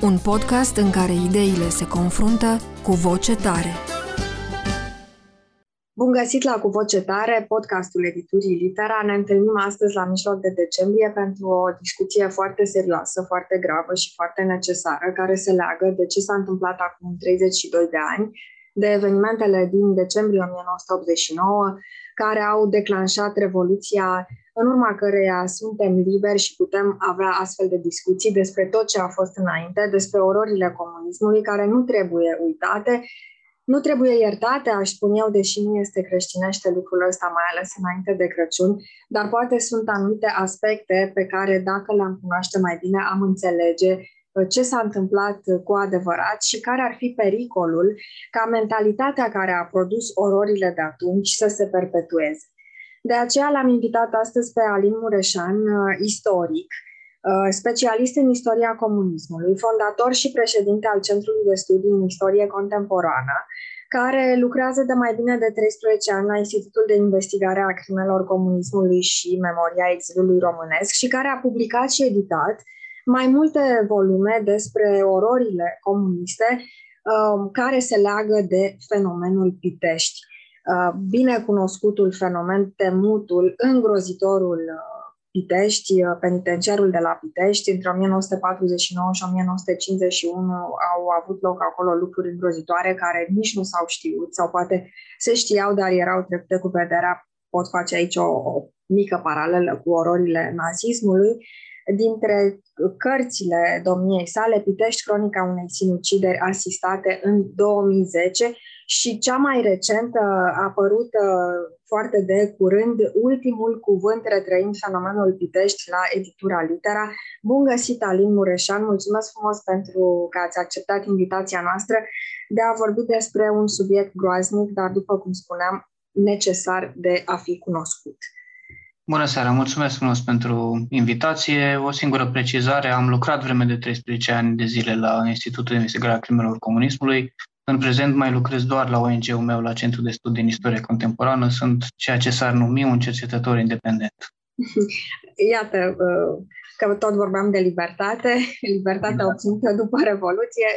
Un podcast în care ideile se confruntă cu voce tare. Bun găsit la Cu Voce Tare, podcastul editurii Litera. Ne întâlnim astăzi la mijloc de decembrie pentru o discuție foarte serioasă, foarte gravă și foarte necesară, care se leagă de ce s-a întâmplat acum 32 de ani, de evenimentele din decembrie 1989, care au declanșat Revoluția în urma căreia suntem liberi și putem avea astfel de discuții despre tot ce a fost înainte, despre ororile comunismului care nu trebuie uitate, nu trebuie iertate, aș spune eu, deși nu este creștinește lucrul ăsta, mai ales înainte de Crăciun, dar poate sunt anumite aspecte pe care, dacă le-am cunoaște mai bine, am înțelege uh, ce s-a întâmplat cu adevărat și care ar fi pericolul ca mentalitatea care a produs ororile de atunci să se perpetueze. De aceea l-am invitat astăzi pe Alin Mureșan, uh, istoric, uh, specialist în istoria comunismului, fondator și președinte al Centrului de Studii în Istorie Contemporană, care lucrează de mai bine de 13 ani la Institutul de Investigare a Crimelor Comunismului și Memoria Exilului Românesc și care a publicat și editat mai multe volume despre ororile comuniste uh, care se leagă de fenomenul Pitești. Uh, binecunoscutul fenomen, temutul, îngrozitorul uh, Pitești, uh, penitenciarul de la Pitești, între 1949 și 1951 au avut loc acolo lucruri îngrozitoare care nici nu s-au știut sau poate se știau, dar erau trecute cu vederea. Pot face aici o, o mică paralelă cu ororile nazismului. Dintre cărțile domniei sale, Pitești, cronica unei sinucideri asistate în 2010, și cea mai recentă, apărută foarte de curând, ultimul cuvânt retrăind fenomenul Pitești la editura Litera. Bun găsit, Alin Mureșan! Mulțumesc frumos pentru că ați acceptat invitația noastră de a vorbi despre un subiect groaznic, dar, după cum spuneam, necesar de a fi cunoscut. Bună seara, mulțumesc frumos pentru invitație. O singură precizare, am lucrat vreme de 13 ani de zile la Institutul de Investigare a Crimelor Comunismului. În prezent mai lucrez doar la ONG-ul meu, la Centrul de Studii în Istorie Contemporană. Sunt ceea ce s-ar numi un cercetător independent. Iată, uh, că tot vorbeam de libertate, libertatea da. obținută după Revoluție,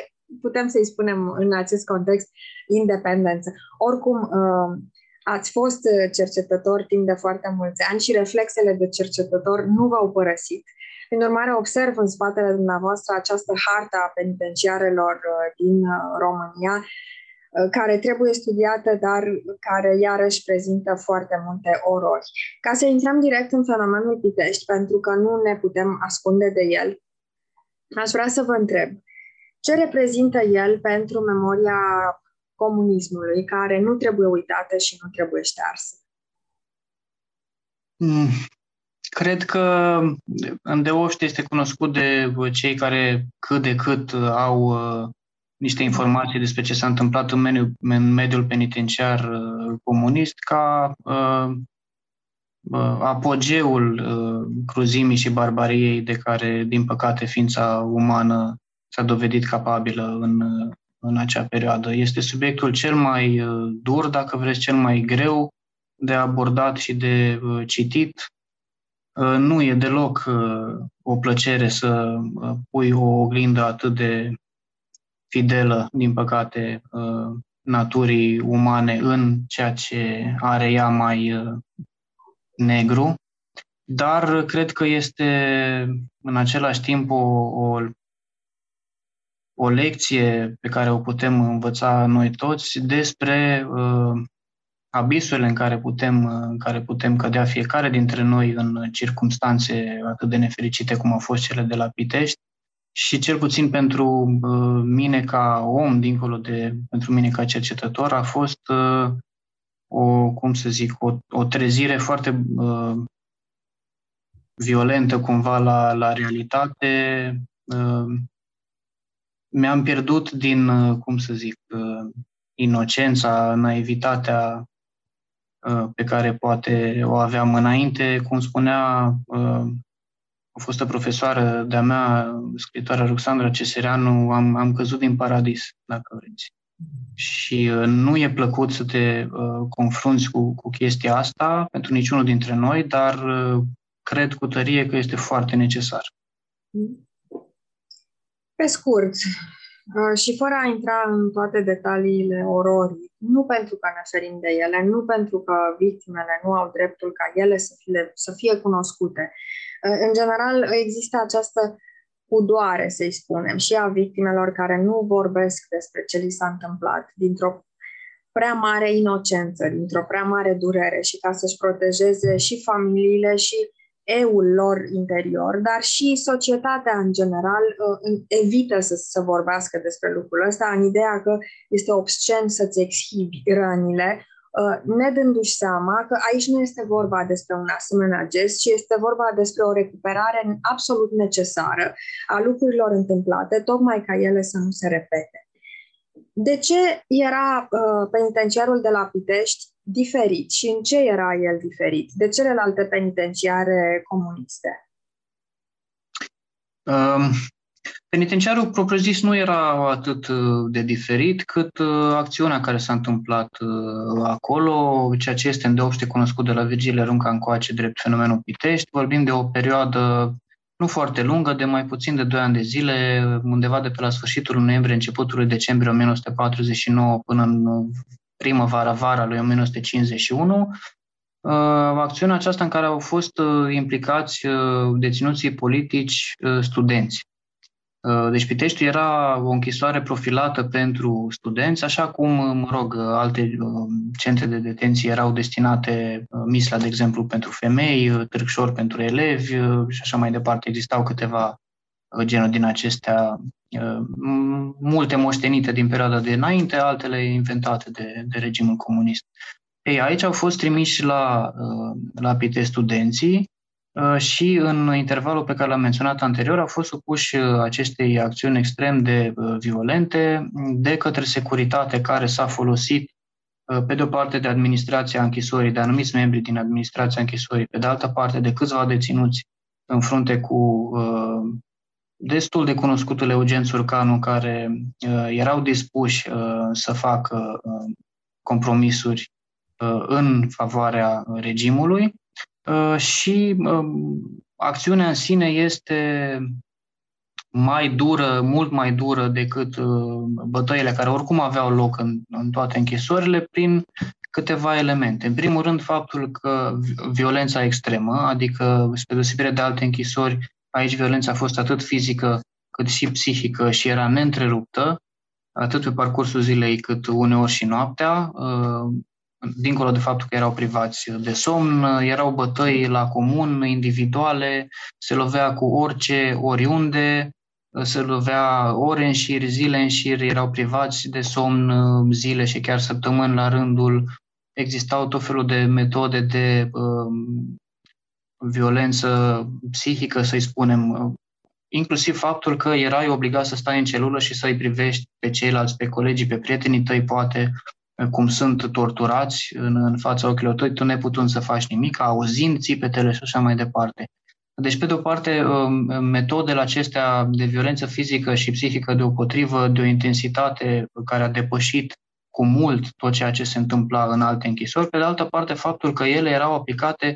putem să-i spunem în acest context independență. Oricum, uh, ați fost cercetător timp de foarte mulți ani și reflexele de cercetător nu v-au părăsit. Prin urmare, observ în spatele dumneavoastră această hartă a penitenciarelor uh, din uh, România, uh, care trebuie studiată, dar care iarăși prezintă foarte multe orori. Ca să intrăm direct în fenomenul Pitești, pentru că nu ne putem ascunde de el, aș vrea să vă întreb, ce reprezintă el pentru memoria comunismului, care nu trebuie uitată și nu trebuie ștearsă? Mm, Cred că Îndeoște este cunoscut de cei care cât de cât au uh, niște informații despre ce s-a întâmplat în mediul, în mediul penitenciar uh, comunist ca uh, apogeul cruzimii și barbariei de care, din păcate, ființa umană s-a dovedit capabilă în, în acea perioadă. Este subiectul cel mai dur, dacă vreți, cel mai greu de abordat și de citit Uh, nu e deloc uh, o plăcere să uh, pui o oglindă atât de fidelă, din păcate, naturii umane în ceea ce are ea mai negru, dar cred că este în același timp o, o, o lecție pe care o putem învăța noi toți despre uh, abisurile în care putem, în care putem cădea fiecare dintre noi în circunstanțe atât de nefericite cum au fost cele de la Pitești și cel puțin pentru uh, mine ca om, dincolo de pentru mine ca cercetător, a fost uh, o, cum să zic, o, o trezire foarte uh, violentă cumva la, la realitate. Uh, mi-am pierdut din, uh, cum să zic, uh, inocența, naivitatea pe care poate o aveam înainte. Cum spunea o fostă profesoară de-a mea, scritoarea Ruxandra Cesereanu, am, am căzut din paradis, dacă vreți. Și uh, nu e plăcut să te uh, confrunți cu, cu chestia asta pentru niciunul dintre noi, dar uh, cred cu tărie că este foarte necesar. Pe scurt, uh, și fără a intra în toate detaliile ororii, nu pentru că ne ferim de ele, nu pentru că victimele nu au dreptul ca ele să fie, să fie cunoscute, în general, există această pudoare, să-i spunem, și a victimelor care nu vorbesc despre ce li s-a întâmplat dintr-o prea mare inocență, dintr-o prea mare durere și ca să-și protejeze și familiile și eul lor interior, dar și societatea în general uh, evită să, să vorbească despre lucrul ăsta în ideea că este obscen să-ți exhibi rănile Uh, ne dându-și seama că aici nu este vorba despre un asemenea gest, ci este vorba despre o recuperare absolut necesară a lucrurilor întâmplate, tocmai ca ele să nu se repete. De ce era uh, penitenciarul de la Pitești diferit și în ce era el diferit de celelalte penitenciare comuniste? Um, Penitenciarul propriu-zis nu era atât uh, de diferit cât uh, acțiunea care s-a întâmplat uh, acolo, ceea ce este îndeopște cunoscut de la Virgile Runca încoace drept fenomenul Pitești. Vorbim de o perioadă nu foarte lungă, de mai puțin de 2 ani de zile, undeva de pe la sfârșitul noiembrie, începutul decembrie 1949 până în primăvara-vara lui 1951, acțiunea aceasta în care au fost implicați deținuții politici studenți. Uh, deci Pitești era o închisoare profilată pentru studenți, așa cum, mă rog, alte uh, centre de detenție erau destinate, uh, Misla, de exemplu, pentru femei, Târgșor pentru elevi și așa mai departe. Existau câteva genuri din acestea, multe moștenite din perioada de înainte, altele inventate de, de regimul comunist. Ei, aici au fost trimiși la, la Pitești studenții, Uh, și în intervalul pe care l-am menționat anterior au fost supuși uh, acestei acțiuni extrem de uh, violente de către securitate care s-a folosit pe de o parte de administrația închisorii, de anumiți membri din administrația închisorii, pe de altă parte de câțiva deținuți în frunte cu destul de cunoscutul Eugen Țurcanu, care erau dispuși să facă compromisuri în favoarea regimului Uh, și um, acțiunea în sine este mai dură, mult mai dură decât uh, bătăile care oricum aveau loc în, în toate închisorile prin câteva elemente. În primul rând, faptul că violența extremă, adică spre deosebire de alte închisori, aici violența a fost atât fizică cât și psihică și era neîntreruptă, atât pe parcursul zilei cât uneori și noaptea. Uh, dincolo de faptul că erau privați de somn, erau bătăi la comun, individuale, se lovea cu orice, oriunde, se lovea ore în șir, zile în șir, erau privați de somn zile și chiar săptămâni la rândul. Existau tot felul de metode de um, violență psihică, să-i spunem, inclusiv faptul că erai obligat să stai în celulă și să-i privești pe ceilalți, pe colegii, pe prietenii tăi, poate, cum sunt torturați în, în fața ochilor tăi, tu neputând să faci nimic, auzind țipetele și așa mai departe. Deci, pe de o parte, um, metodele acestea de violență fizică și psihică deopotrivă, de o intensitate care a depășit cu mult tot ceea ce se întâmpla în alte închisori, pe de altă parte, faptul că ele erau aplicate uh,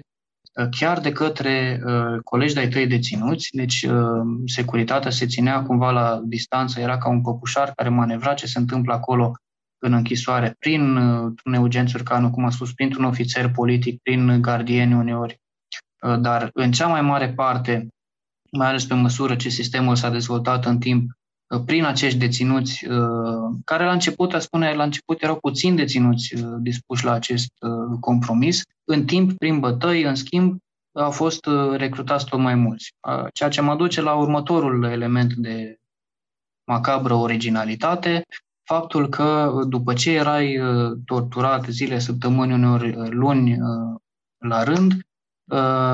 chiar de către uh, colegi de-ai tăi deținuți, deci uh, securitatea se ținea cumva la distanță, era ca un păpușar care manevra ce se întâmplă acolo în închisoare prin uh, un Eugen Țurcanu, cum a spus, printr-un ofițer politic, prin gardieni uneori, uh, dar în cea mai mare parte, mai ales pe măsură ce sistemul s-a dezvoltat în timp, uh, prin acești deținuți, care la început, a spune, la început erau puțin deținuți dispuși la acest compromis, în timp, prin bătăi, în schimb, au fost recrutați tot mai mulți. Ceea ce mă duce la următorul element de macabră originalitate, faptul că după ce erai uh, torturat zile, săptămâni, uneori uh, luni uh, la rând,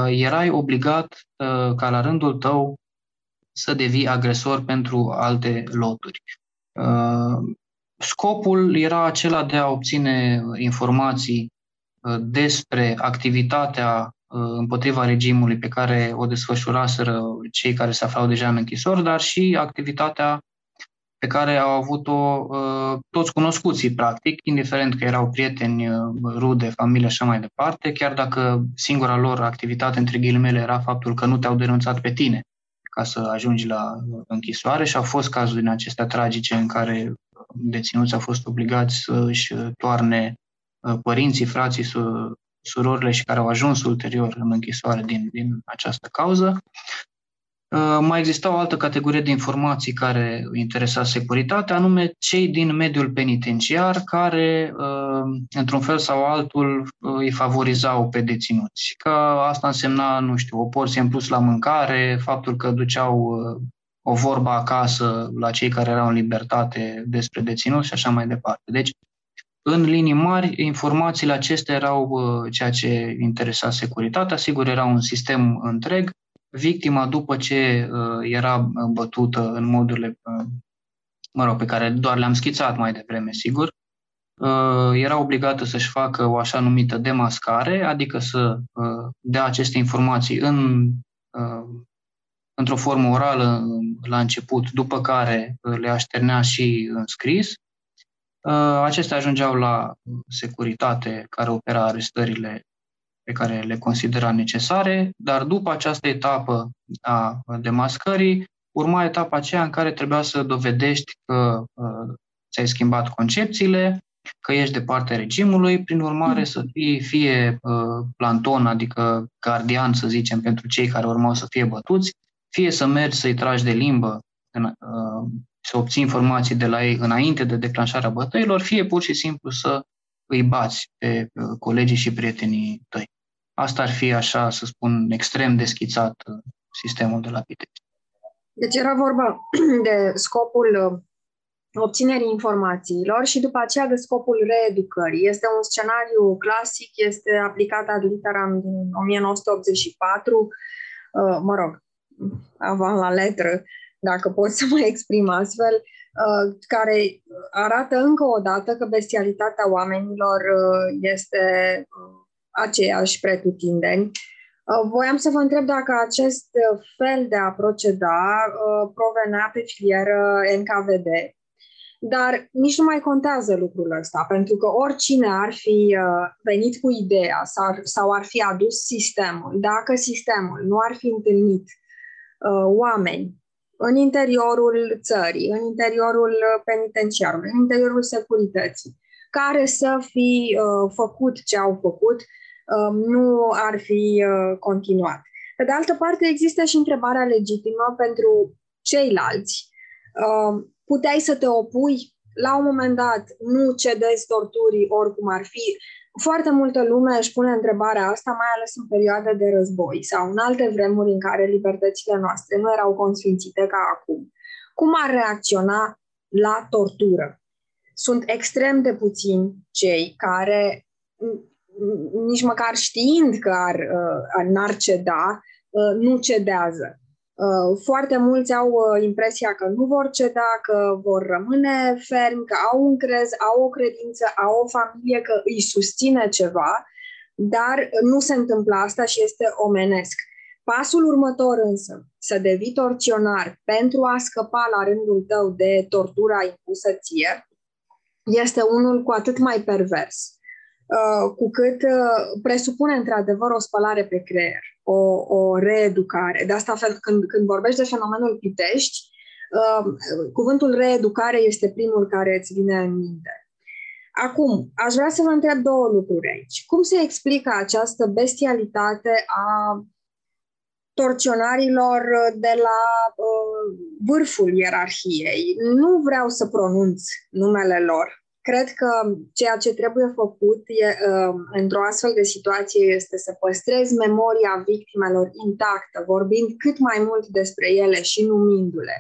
erai obligat ca la rândul tău să devii agresor pentru alte loturi. scopul era acela de a obține informații despre activitatea împotriva regimului pe care o desfășuraseră cei care se aflau deja în închisori, dar și activitatea pe care au avut-o uh, toți cunoscuții, practic, indiferent că erau prieteni, uh, rude, familie și așa mai departe, chiar dacă singura lor activitate, între ghilimele, era faptul că nu te-au denunțat pe tine ca să ajungi la închisoare și au fost cazuri din acestea tragice în care deținuți au fost obligați să își toarne uh, părinții, frații, surorile și care au ajuns ulterior în închisoare din, din această cauză. Uh, mai exista o altă categorie de informații care interesa securitatea, anume cei din mediul penitenciar care, uh, într-un fel sau altul, uh, îi favorizau pe deținuți. Că asta însemna, nu știu, o porție în plus la mâncare, faptul că duceau o vorbă acasă la cei care erau în libertate despre deținuți și așa mai departe. Deci, în linii mari, informațiile acestea erau ceea ce interesa securitatea. Sigur, era un sistem întreg, victima, după ce uh, era uh, bătută în modurile, uh, mă rog, pe care doar le-am schițat mai devreme, sigur, era obligată să-și facă o așa numită demascare, adică să dea aceste informații în, într-o formă orală la început, după care le așternea și în scris. Acestea ajungeau la securitate care opera arestările pe care le considera necesare, dar după această etapă a demascării, urma etapa aceea în care trebuia să dovedești că uh, ți-ai schimbat concepțiile, că ești de partea regimului, prin urmare să fii fie uh, planton, adică gardian, să zicem, pentru cei care urmau să fie bătuți, fie să mergi să-i tragi de limbă, în, uh, să obții informații de la ei înainte de declanșarea bătăilor, fie pur și simplu să îi bați pe uh, colegii și prietenii tăi. Asta ar fi, așa să spun, extrem de schițat uh, sistemul de la Pitești. Deci era vorba de scopul uh, obținerii informațiilor și după aceea de scopul reeducării. Este un scenariu clasic, este aplicat ad literam din 1984, uh, mă rog, avant la letră, dacă pot să mă exprim astfel, care arată încă o dată că bestialitatea oamenilor este aceeași pretutindeni. Uh, voiam să vă întreb dacă acest fel de a proceda uh, provenea pe filieră NKVD, dar nici nu mai contează lucrul ăsta, pentru că oricine ar fi uh, venit cu ideea sau ar fi adus sistemul, dacă sistemul nu ar fi întâlnit oameni în interiorul țării, în interiorul penitenciarului, în interiorul securității, care să fi făcut ce au făcut, Um, nu ar fi uh, continuat. Pe de altă parte, există și întrebarea legitimă pentru ceilalți. Um, puteai să te opui la un moment dat, nu cedezi torturii oricum ar fi. Foarte multă lume își pune întrebarea asta, mai ales în perioade de război sau în alte vremuri în care libertățile noastre nu erau consfințite ca acum. Cum ar reacționa la tortură? Sunt extrem de puțini cei care nici măcar știind că ar, uh, n-ar ceda, uh, nu cedează. Uh, foarte mulți au impresia că nu vor ceda, că vor rămâne fermi, că au un crez, au o credință, au o familie, că îi susține ceva, dar nu se întâmplă asta și este omenesc. Pasul următor însă, să devii torționar pentru a scăpa la rândul tău de tortura impusă ție, este unul cu atât mai pervers. Uh, cu cât uh, presupune într-adevăr o spălare pe creier, o, o reeducare. De asta, când, când vorbești de fenomenul Pitești, uh, cuvântul reeducare este primul care îți vine în minte. Acum, aș vrea să vă întreb două lucruri aici. Cum se explică această bestialitate a torționarilor de la uh, vârful ierarhiei? Nu vreau să pronunț numele lor, Cred că ceea ce trebuie făcut e, uh, într-o astfel de situație este să păstrezi memoria victimelor intactă, vorbind cât mai mult despre ele și numindu-le.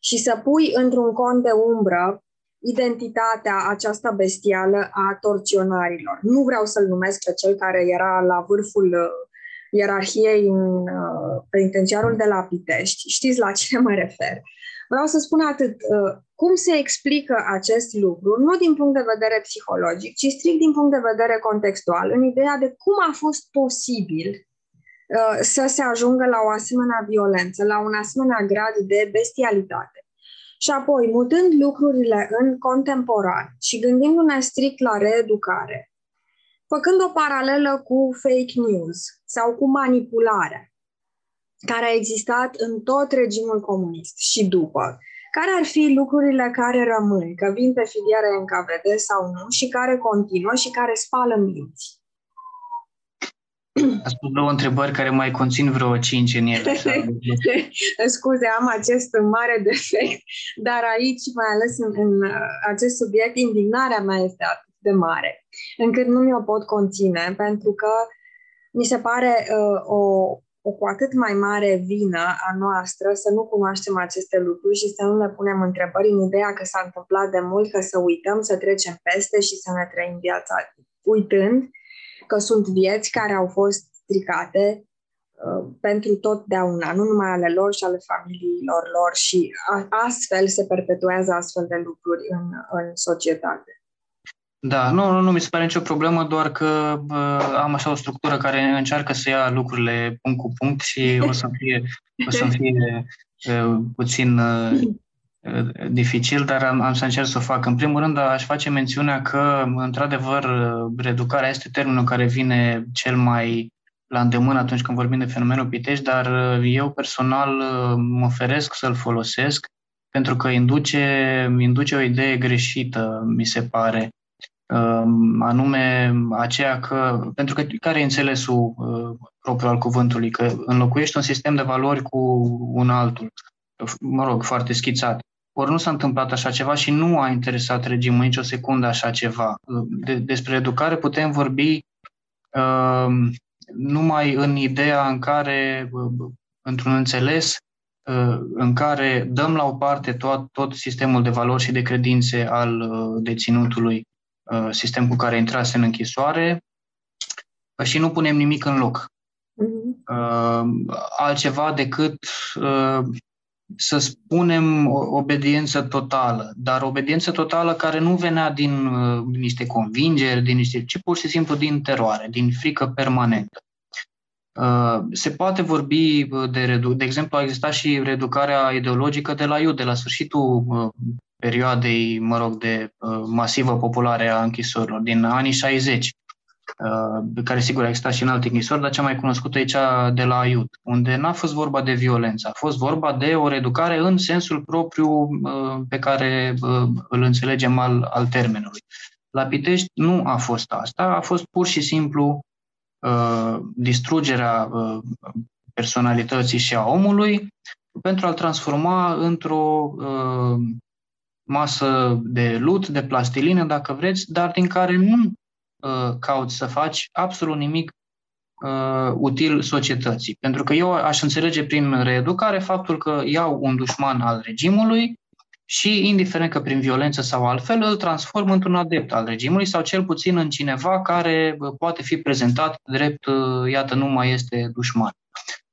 Și să pui într-un cont de umbră identitatea aceasta bestială a torționarilor. Nu vreau să-l numesc pe cel care era la vârful uh, ierarhiei în uh, penitenciarul de la Pitești. Știți la cine mă refer. Vreau să spun atât. Uh, cum se explică acest lucru, nu din punct de vedere psihologic, ci strict din punct de vedere contextual, în ideea de cum a fost posibil uh, să se ajungă la o asemenea violență, la un asemenea grad de bestialitate. Și apoi, mutând lucrurile în contemporan și gândindu-ne strict la reeducare, făcând o paralelă cu fake news sau cu manipularea, care a existat în tot regimul comunist și după, care ar fi lucrurile care rămân, că vin pe filiere în KVD sau nu, și care continuă și care spală minți? A spus două întrebări care mai conțin vreo cinci în ele. Scuze, am acest mare defect, dar aici, mai ales în, în uh, acest subiect, indignarea mea este atât de mare, încât nu mi-o pot conține, pentru că mi se pare uh, o, o cu atât mai mare vină a noastră să nu cunoaștem aceste lucruri și să nu ne punem întrebări în ideea că s-a întâmplat de mult, că să uităm, să trecem peste și să ne trăim viața uitând că sunt vieți care au fost stricate uh, pentru totdeauna, nu numai ale lor și ale familiilor lor și a, astfel se perpetuează astfel de lucruri în, în societate. Da, nu, nu, nu mi se pare nicio problemă, doar că uh, am așa o structură care încearcă să ia lucrurile punct cu punct și o să fie, o să fie uh, puțin uh, dificil, dar am, am să încerc să o fac. În primul rând, aș face mențiunea că, într-adevăr, reeducarea este termenul care vine cel mai la îndemână atunci când vorbim de fenomenul Pitești, dar eu personal mă feresc să-l folosesc pentru că induce, induce o idee greșită, mi se pare. Um, anume aceea că, pentru că care e înțelesul uh, propriu al cuvântului, că înlocuiești un sistem de valori cu un altul, mă rog, foarte schițat. Ori nu s-a întâmplat așa ceva și nu a interesat regimul nicio secundă așa ceva. De, despre educare putem vorbi uh, numai în ideea în care, uh, într-un înțeles, uh, în care dăm la o parte tot, tot sistemul de valori și de credințe al uh, deținutului Uh, sistem cu care intrase în închisoare uh, și nu punem nimic în loc. Uh-huh. Altceva decât să spunem obediență totală, dar obediență totală care nu venea din niște convingeri, din niște, ci pur și simplu din teroare, din frică permanentă. Se poate vorbi de redu- de exemplu, a existat și reeducarea ideologică de la Iud, de la sfârșitul perioadei, mă rog, de uh, masivă populare a închisorilor, din anii 60, uh, care sigur a existat și în alte închisori, dar cea mai cunoscută e cea de la Aiut, unde n-a fost vorba de violență, a fost vorba de o reeducare în sensul propriu uh, pe care uh, îl înțelegem al, al termenului. La Pitești nu a fost asta, a fost pur și simplu uh, distrugerea uh, personalității și a omului pentru a-l transforma într-o uh, masă de lut, de plastilină, dacă vreți, dar din care nu uh, cauți să faci absolut nimic uh, util societății. Pentru că eu aș înțelege prin reeducare faptul că iau un dușman al regimului și, indiferent că prin violență sau altfel, îl transform într-un adept al regimului sau cel puțin în cineva care uh, poate fi prezentat drept, uh, iată, nu mai este dușman.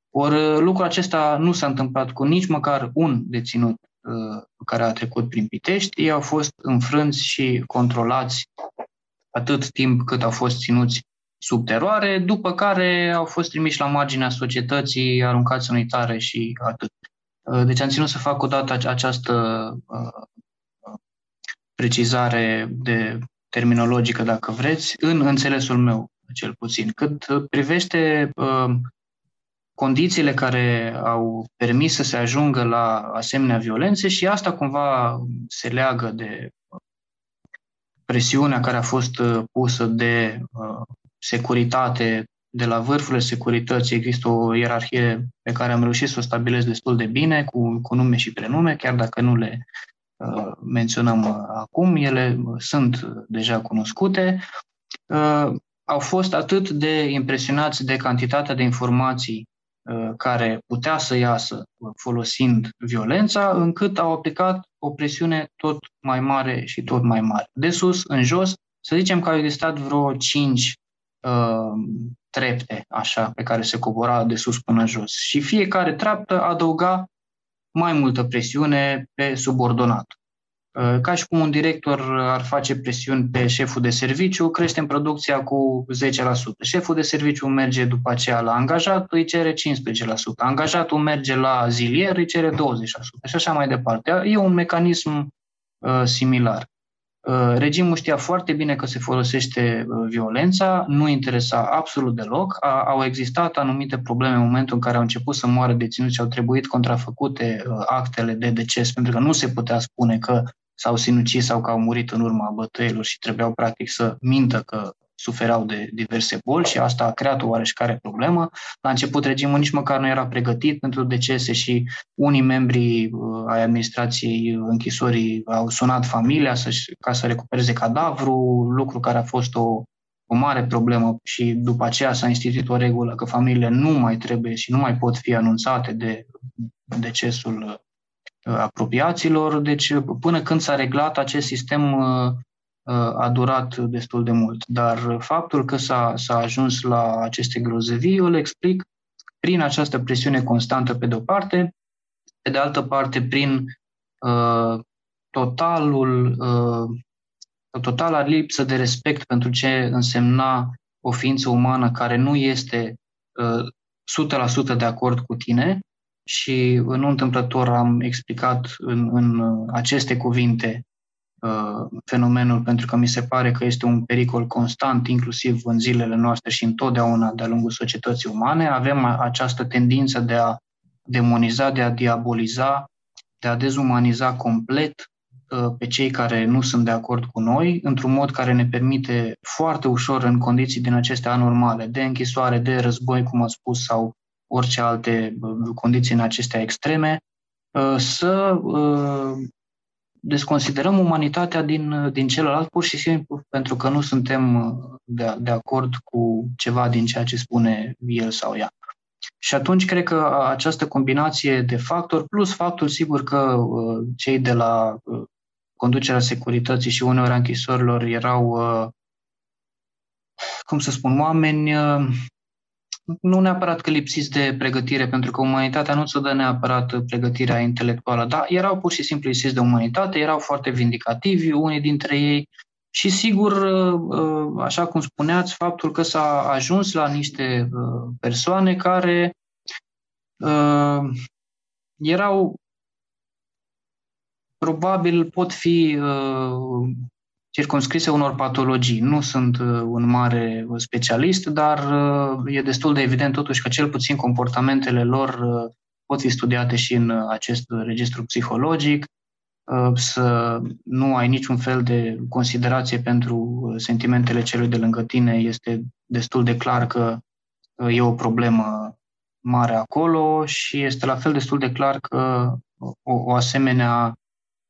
Ori uh, lucrul acesta nu s-a întâmplat cu nici măcar un deținut Uh, care a trecut prin Pitești, ei au fost înfrânți și controlați atât timp cât au fost ținuți sub teroare, după care au fost trimiși la marginea societății, aruncați în uitare și atât. Uh, deci am ținut să fac o dată această uh, precizare de terminologică, dacă vreți, în înțelesul meu, cel puțin. Cât privește condițiile care au permis să se ajungă la asemenea violențe și asta cumva se leagă de presiunea care a fost uh, pusă de uh, securitate, de la vârfurile securității există o ierarhie pe care am reușit să o stabilesc destul de bine, cu, cu nume și prenume, chiar dacă nu le uh, menționăm uh, acum, ele sunt deja cunoscute. Uh, au fost atât de impresionați de cantitatea de informații Uh, care putea să iasă folosind violența, încât au aplicat o presiune tot mai mare și tot mai mare. De sus în jos, să zicem că au existat vreo cinci uh, trepte, așa, pe care se cobora de sus până jos. Și fiecare treaptă adăuga mai multă presiune pe subordonat. Uh, ca și cum un director ar face presiuni pe șeful de serviciu, crește în producția cu 10%. Șeful de serviciu merge după aceea la angajat, îi cere 15%. Angajatul merge la zilier, îi cere 20%. Și așa mai departe. E un mecanism uh, similar. Uh, regimul știa foarte bine că se folosește uh, violența, nu interesa absolut deloc. A, au existat anumite probleme în momentul în care au început să moară deținuți și au trebuit contrafăcute uh, actele de deces, pentru că nu se putea spune că s-au sinucis sau că au murit în urma bătăilor și trebuiau practic să mintă că suferau de diverse boli și asta a creat o oareșcare problemă. La început regimul nici măcar nu era pregătit pentru decese și unii membri uh, ai administrației închisorii au sunat familia să ca să recupereze cadavru, lucru care a fost o, o mare problemă și după aceea s-a instituit o regulă că familiile nu mai trebuie și nu mai pot fi anunțate de decesul uh, apropiaților. Deci până când s-a reglat acest sistem uh, a durat destul de mult. Dar faptul că s-a, s-a ajuns la aceste grozăvii îl explic prin această presiune constantă pe de-o parte, pe de altă parte prin uh, totalul, uh, totala lipsă de respect pentru ce însemna o ființă umană care nu este uh, 100% de acord cu tine și nu întâmplător am explicat în, în aceste cuvinte Uh, fenomenul pentru că mi se pare că este un pericol constant, inclusiv în zilele noastre și întotdeauna de-a lungul societății umane. Avem această tendință de a demoniza, de a diaboliza, de a dezumaniza complet uh, pe cei care nu sunt de acord cu noi, într-un mod care ne permite foarte ușor, în condiții din acestea anormale, de închisoare, de război, cum am spus, sau orice alte uh, condiții în acestea extreme, să desconsiderăm umanitatea din, din celălalt pur și simplu pentru că nu suntem uh, de, de acord cu ceva din ceea ce spune el sau ea. Și atunci cred că această combinație de factori, plus faptul sigur că uh, cei de la uh, conducerea securității și uneori închisorilor erau, cum să spun, oameni nu neapărat că lipsiți de pregătire, pentru că umanitatea nu ți dă neapărat pregătirea intelectuală, dar erau pur și simplu lipsiți de umanitate, erau foarte vindicativi unii dintre ei și sigur, uh, așa cum spuneați, faptul că s-a ajuns la niște uh, persoane care uh, erau probabil pot fi circunscrise unor patologii. Nu sunt uh, un mare specialist, dar uh, e destul de evident totuși că cel puțin comportamentele lor uh, pot fi studiate și în acest registru psihologic, să nu ai niciun fel de considerație pentru sentimentele celui de lângă tine, este destul de clar că e o problemă mare acolo și este la fel destul de clar că o, o asemenea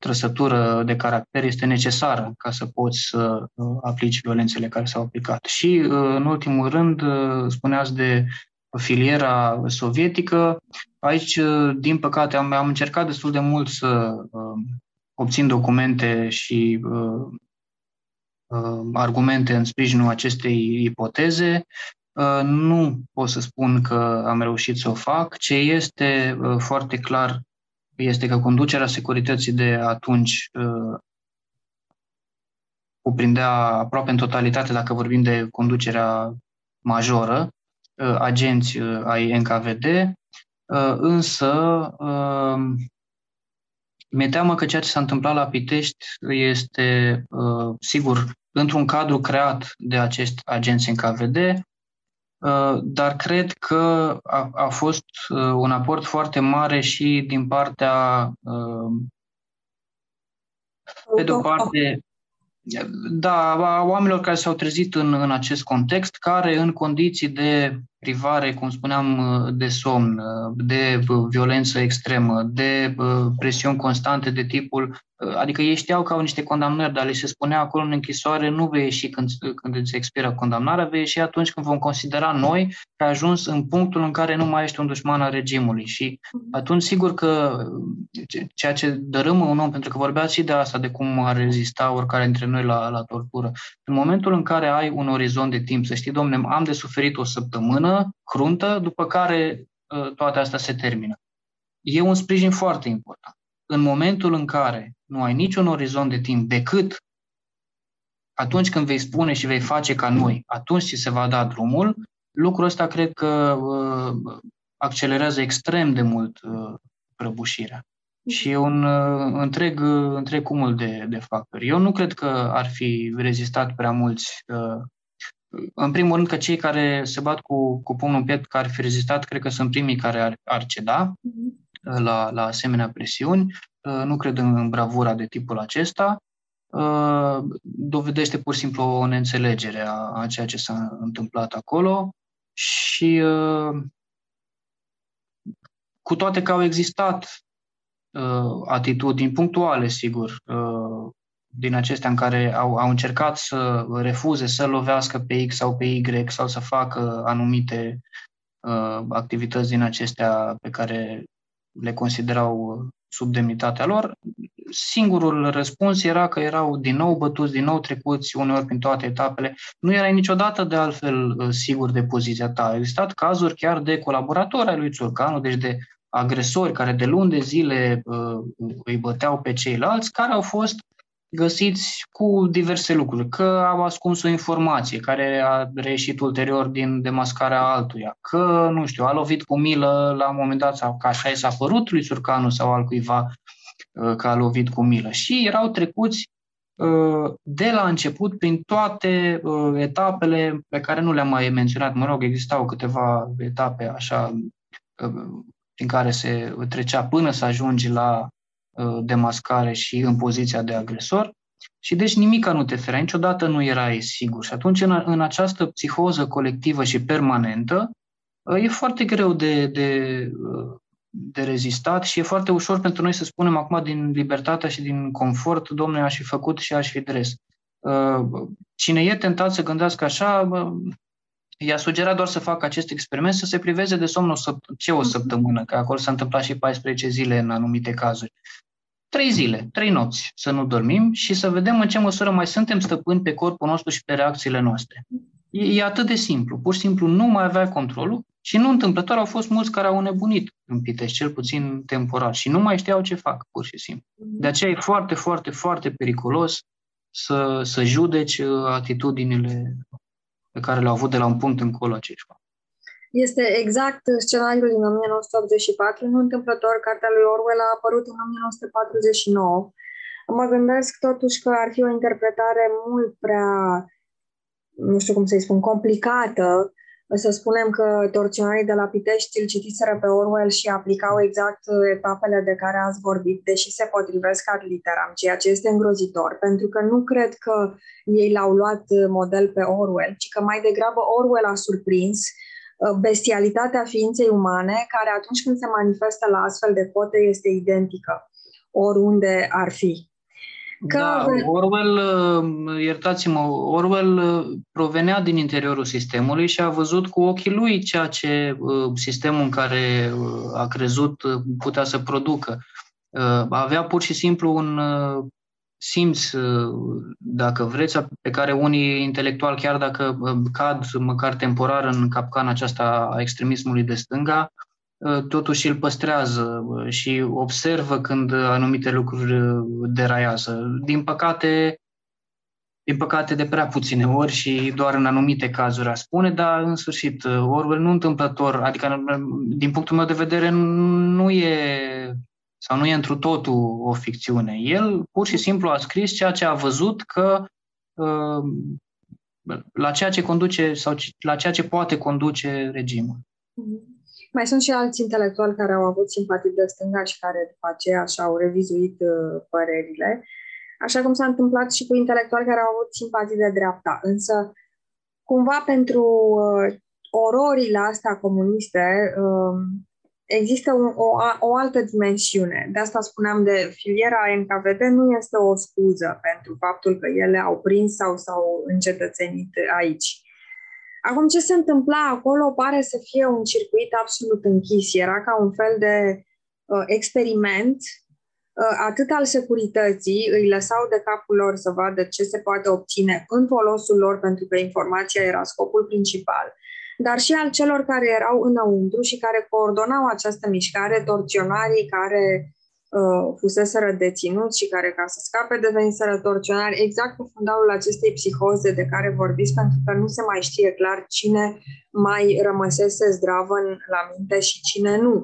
trăsătură de caracter este necesară ca să poți să uh, aplici violențele care s-au aplicat. Și, uh, în ultimul rând, uh, spuneați de filiera sovietică. Aici, din păcate, am, am încercat destul de mult să obțin documente și argumente în sprijinul acestei ipoteze. Nu pot să spun că am reușit să o fac. Ce este foarte clar este că conducerea securității de atunci uh, cuprindea aproape în totalitate, dacă vorbim de conducerea majoră, uh, agenți uh, ai NKVD, însă mi-e teamă că ceea ce s-a întâmplat la Pitești este, sigur, într-un cadru creat de acești agenți NKVD, Uh, dar cred că a, a fost uh, un aport foarte mare și din partea, uh, pe de-o parte, da, a oamenilor care s-au trezit în, în acest context, care în condiții de privare, cum spuneam, de somn, de violență extremă, de presiuni constante de tipul Adică ei știau că au niște condamnări, dar le se spunea acolo în închisoare, nu vei ieși când, când îți expiră condamnarea, vei ieși atunci când vom considera noi că ai ajuns în punctul în care nu mai ești un dușman al regimului. Și atunci, sigur că ceea ce dărâmă un om, pentru că vorbeați și de asta, de cum ar rezista oricare dintre noi la, la tortură, în momentul în care ai un orizont de timp, să știi, domne, am de suferit o săptămână cruntă, după care ă, toate astea se termină e un sprijin foarte important. În momentul în care nu ai niciun orizont de timp decât atunci când vei spune și vei face ca noi, atunci ce se va da drumul, lucrul ăsta cred că uh, accelerează extrem de mult uh, prăbușirea. Și e un uh, întreg, uh, întreg cumul de, de factori. Eu nu cred că ar fi rezistat prea mulți. Uh, în primul rând că cei care se bat cu, cu pumnul în piept, care ar fi rezistat, cred că sunt primii care ar, ar ceda mhm. La, la asemenea presiuni. Uh, nu cred în, în bravura de tipul acesta. Uh, dovedește pur și simplu o neînțelegere a, a ceea ce s-a întâmplat acolo și uh, cu toate că au existat uh, atitudini punctuale, sigur, uh, din acestea în care au, au încercat să refuze să lovească pe X sau pe Y sau să facă anumite uh, activități din acestea pe care le considerau sub demnitatea lor, singurul răspuns era că erau din nou bătuți, din nou trecuți uneori prin toate etapele. Nu erai niciodată de altfel uh, sigur de poziția ta. Au existat cazuri chiar de colaboratori ai lui Țurcanu, deci de agresori care de luni de zile uh, îi băteau pe ceilalți, care au fost găsiți cu diverse lucruri, că au ascuns o informație care a reieșit ulterior din demascarea altuia, că, nu știu, a lovit cu milă la un moment dat sau că așa i s-a părut lui Surcanu sau al cuiva uh, că a lovit cu milă. Și erau trecuți uh, de la început prin toate uh, etapele pe care nu le-am mai menționat. Mă rog, existau câteva etape așa prin care se trecea până să ajungi la Uh, demascare și în poziția de agresor. Și deci nimica nu te ferea, niciodată nu erai sigur. Și atunci, în, în această psihoză colectivă și permanentă, uh, e foarte greu de, de, uh, de rezistat și e foarte ușor pentru noi să spunem acum din libertatea și din confort, domnule, aș fi făcut și aș fi dres. Cine e tentat să gândească așa, i-a sugerat doar să facă acest experiment, să se priveze de somn o săpt- ce o săptămână, că acolo s-a întâmplat și 14 zile în anumite cazuri trei zile, trei nopți să nu dormim și să vedem în ce măsură mai suntem stăpâni pe corpul nostru și pe reacțiile noastre. E, e atât de simplu. Pur și simplu nu mai avea controlul și nu întâmplător au fost mulți care au nebunit în Pitești, cel puțin temporar, și nu mai știau ce fac, pur și simplu. De aceea e foarte, foarte, foarte periculos să, să judeci uh, atitudinile pe care le-au avut de la un punct încolo acești oameni. Este exact scenariul din 1984. Nu întâmplător, cartea lui Orwell a apărut în 1949. Mă gândesc totuși că ar fi o interpretare mult prea, nu știu cum să-i spun, complicată să spunem că torționarii de la Pitești îl citiseră pe Orwell și aplicau exact etapele de care ați vorbit, deși se potrivesc ad literam, ceea ce este îngrozitor, pentru că nu cred că ei l-au luat model pe Orwell, ci că mai degrabă Orwell a surprins Uh, bestialitatea ființei umane, care atunci când se manifestă la astfel de cote este identică, oriunde ar fi. Că... Da, Orwell, uh, iertați-mă, Orwell uh, provenea din interiorul sistemului și a văzut cu ochii lui ceea ce sistemul în care a crezut putea să producă. Avea pur și simplu un simț, uh, dacă vreți, pe care unii intelectuali, chiar dacă uh, cad măcar temporar în capcana aceasta a extremismului de stânga, uh, totuși îl păstrează și observă când anumite lucruri deraiază. Din păcate, din păcate de prea puține ori și doar în anumite cazuri a spune, dar în sfârșit Orwell nu întâmplător, adică din punctul meu de vedere nu e sau nu e întru totul o ficțiune. El pur și simplu a scris ceea ce a văzut că uh, la ceea ce conduce sau la ceea ce poate conduce regimul. Mm-hmm. Mai sunt și alți intelectuali care au avut simpatii de stânga și care după aceea și-au revizuit uh, părerile, așa cum s-a întâmplat și cu intelectuali care au avut simpatii de dreapta. Însă, cumva pentru uh, ororile astea comuniste, uh, există un, o, o altă dimensiune. De asta spuneam de filiera NKVD nu este o scuză pentru faptul că ele au prins sau s-au încetățenit aici. Acum, ce se întâmpla acolo pare să fie un circuit absolut închis. Era ca un fel de uh, experiment, uh, atât al securității, îi lăsau de capul lor să vadă ce se poate obține în folosul lor, pentru că informația era scopul principal, dar și al celor care erau înăuntru și care coordonau această mișcare, torționarii care uh, fuseseră deținuți și care, ca să scape, deveniseră torționari, exact pe fundalul acestei psihoze de care vorbiți, pentru că nu se mai știe clar cine mai rămăsese zdravă la minte și cine nu.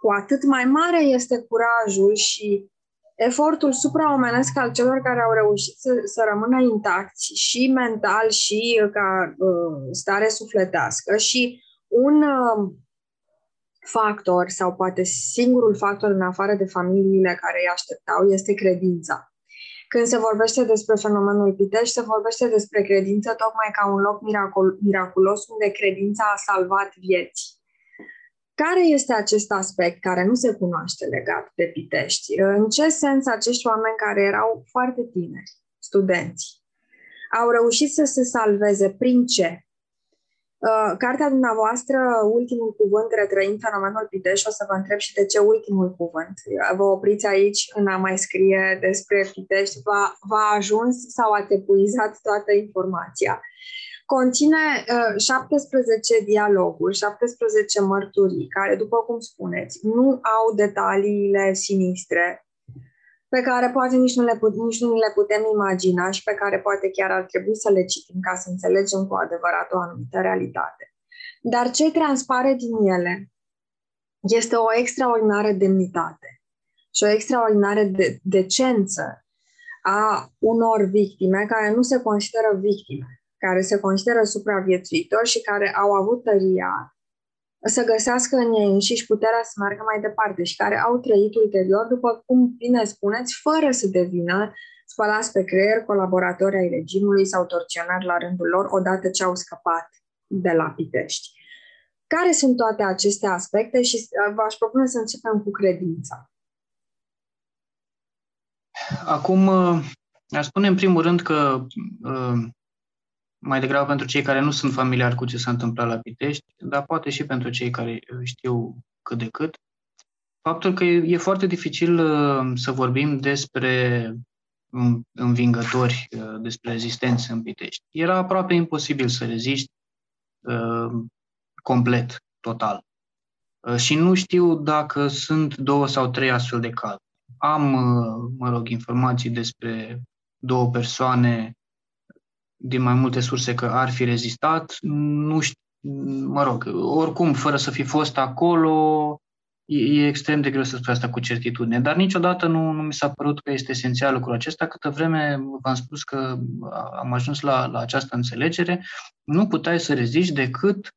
Cu atât mai mare este curajul și efortul supraomenesc al celor care au reușit să, să rămână intacți și mental și ca uh, stare sufletească și un uh, factor sau poate singurul factor în afară de familiile care îi așteptau este credința. Când se vorbește despre fenomenul Pitești, se vorbește despre credință tocmai ca un loc miracol, miraculos unde credința a salvat vieți. Care este acest aspect care nu se cunoaște legat de Pitești? În ce sens acești oameni care erau foarte tineri, studenți, au reușit să se salveze prin ce? Uh, cartea dumneavoastră, Ultimul cuvânt, retrăind fenomenul Pitești, o să vă întreb și de ce ultimul cuvânt. Vă opriți aici în a mai scrie despre Pitești, v-a, v-a ajuns sau ați epuizat toată informația. Conține uh, 17 dialoguri, 17 mărturii, care, după cum spuneți, nu au detaliile sinistre pe care poate nici nu, le, nici nu le putem imagina și pe care poate chiar ar trebui să le citim ca să înțelegem cu adevărat o anumită realitate. Dar ce transpare din ele este o extraordinară demnitate și o extraordinară de- decență a unor victime care nu se consideră victime, care se consideră supraviețuitori și care au avut tăria să găsească în ei înșiși puterea să meargă mai departe și care au trăit ulterior, după cum bine spuneți, fără să devină spălați pe creier colaboratori ai regimului sau torționari la rândul lor odată ce au scăpat de la Pitești. Care sunt toate aceste aspecte și uh, v-aș propune să începem cu credința. Acum, uh, aș spune în primul rând că uh, mai degrabă pentru cei care nu sunt familiari cu ce s-a întâmplat la Pitești, dar poate și pentru cei care știu cât de cât. Faptul că e, foarte dificil uh, să vorbim despre învingători, uh, despre rezistență în Pitești. Era aproape imposibil să reziști uh, complet, total. Și nu știu dacă sunt două sau trei astfel de cazuri. Am, mă rog, informații despre două persoane din mai multe surse că ar fi rezistat. Nu știu, mă rog, oricum, fără să fi fost acolo, e, e extrem de greu să spui asta cu certitudine. Dar niciodată nu, nu mi s-a părut că este esențial lucrul acesta, câtă vreme v-am spus că am ajuns la, la această înțelegere, nu puteai să reziști decât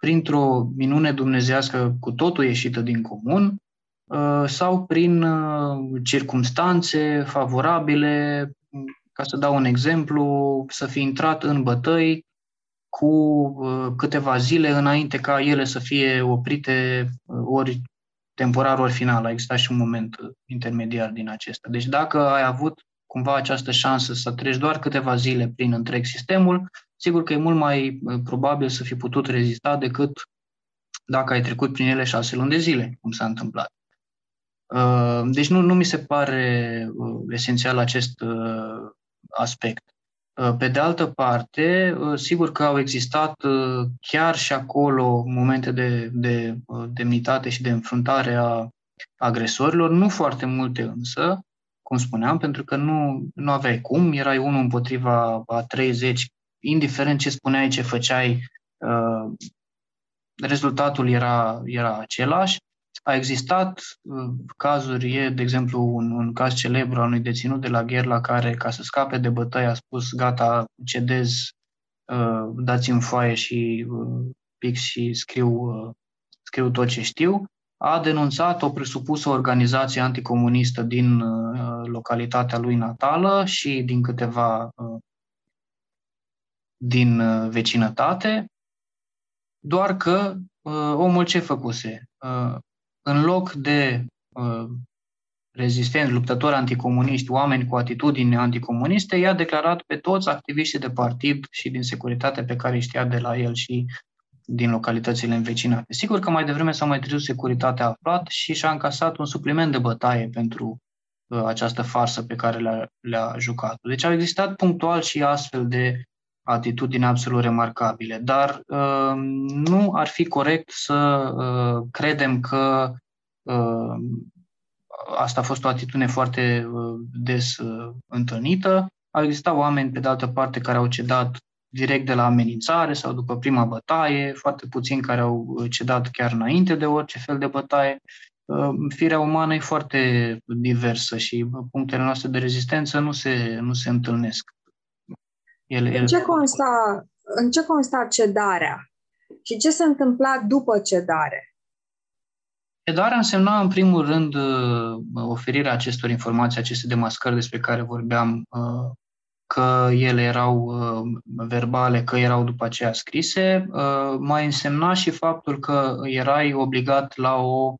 printr-o minune dumnezească cu totul ieșită din comun, uh, sau prin uh, circumstanțe favorabile ca să dau un exemplu, să fi intrat în bătăi cu uh, câteva zile înainte ca ele să fie oprite uh, ori temporar, ori final. A existat și un moment uh, intermediar din acesta. Deci dacă ai avut cumva această șansă să treci doar câteva zile prin întreg sistemul, sigur că e mult mai probabil să fi putut rezista decât dacă ai trecut prin ele șase luni de zile, cum s-a întâmplat. Deci nu, nu mi se pare esențial acest aspect. Uh, pe de altă parte, uh, sigur că au existat uh, chiar și acolo momente de, de demnitate și de înfruntare a agresorilor, nu foarte multe însă, cum spuneam, pentru că nu, nu aveai cum, erai unul împotriva a 30, indiferent ce spuneai, ce făceai, rezultatul era, era același a existat uh, cazuri, e, de exemplu, un, un caz celebru al unui deținut de la Gherla care, ca să scape de bătăie, a spus, gata, cedez, uh, dați-mi foaie și uh, pix și scriu, uh, scriu tot ce știu. A denunțat o presupusă organizație anticomunistă din uh, localitatea lui natală și din câteva uh, din uh, vecinătate, doar că uh, omul ce făcuse? Uh, în loc de uh, rezistenți, luptători anticomuniști, oameni cu atitudini anticomuniste, i-a declarat pe toți activiștii de partid și din securitate pe care îi știa de la el și din localitățile învecinate. Sigur că mai devreme sau mai târziu securitatea a aflat și și-a încasat un supliment de bătaie pentru uh, această farsă pe care le-a, le-a jucat. Deci au existat punctual și astfel de atitudini absolut remarcabile, dar uh, nu ar fi corect să uh, credem că uh, asta a fost o atitudine foarte uh, des uh, întâlnită. Au existat oameni, pe de altă parte, care au cedat direct de la amenințare sau după prima bătaie, foarte puțini care au cedat chiar înainte de orice fel de bătaie. Uh, firea umană e foarte diversă și punctele noastre de rezistență nu se, nu se întâlnesc. Ele, în, ce consta, în ce consta cedarea? Și ce se întâmpla după cedare? Cedarea însemna, în primul rând, uh, oferirea acestor informații, aceste demascări despre care vorbeam, uh, că ele erau uh, verbale, că erau după aceea scrise, mai însemna și faptul că erai obligat la o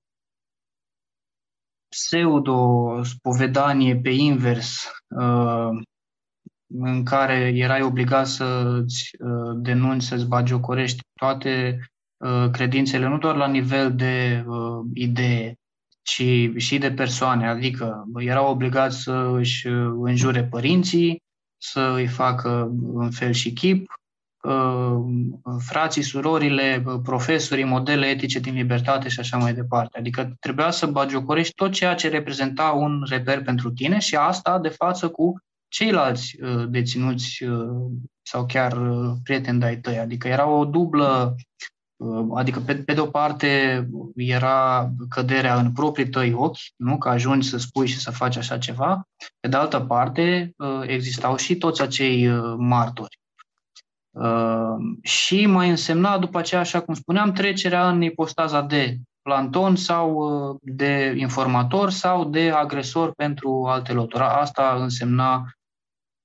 pseudo-spovedanie pe invers, în care erai obligat să-ți denunți, să-ți bagiocorești toate Uh, credințele nu doar la nivel de uh, idee, ci și de persoane, adică erau obligați să își uh, înjure părinții, să îi facă în fel și chip, uh, frații, surorile, profesorii, modele etice din libertate și așa mai departe. Adică trebuia să bagiocorești tot ceea ce reprezenta un reper pentru tine și asta de față cu ceilalți deținuți sau chiar prieteni de-ai tăi. Adică era o dublă Uh, adică, pe, pe de o parte, era căderea în proprii tăi ochi, nu? că ajungi să spui și să faci așa ceva. Pe de altă parte, uh, existau și toți acei uh, martori. Și mai însemna după aceea, așa cum spuneam, trecerea în ipostaza de planton sau de informator sau de agresor pentru alte loturi. Asta însemna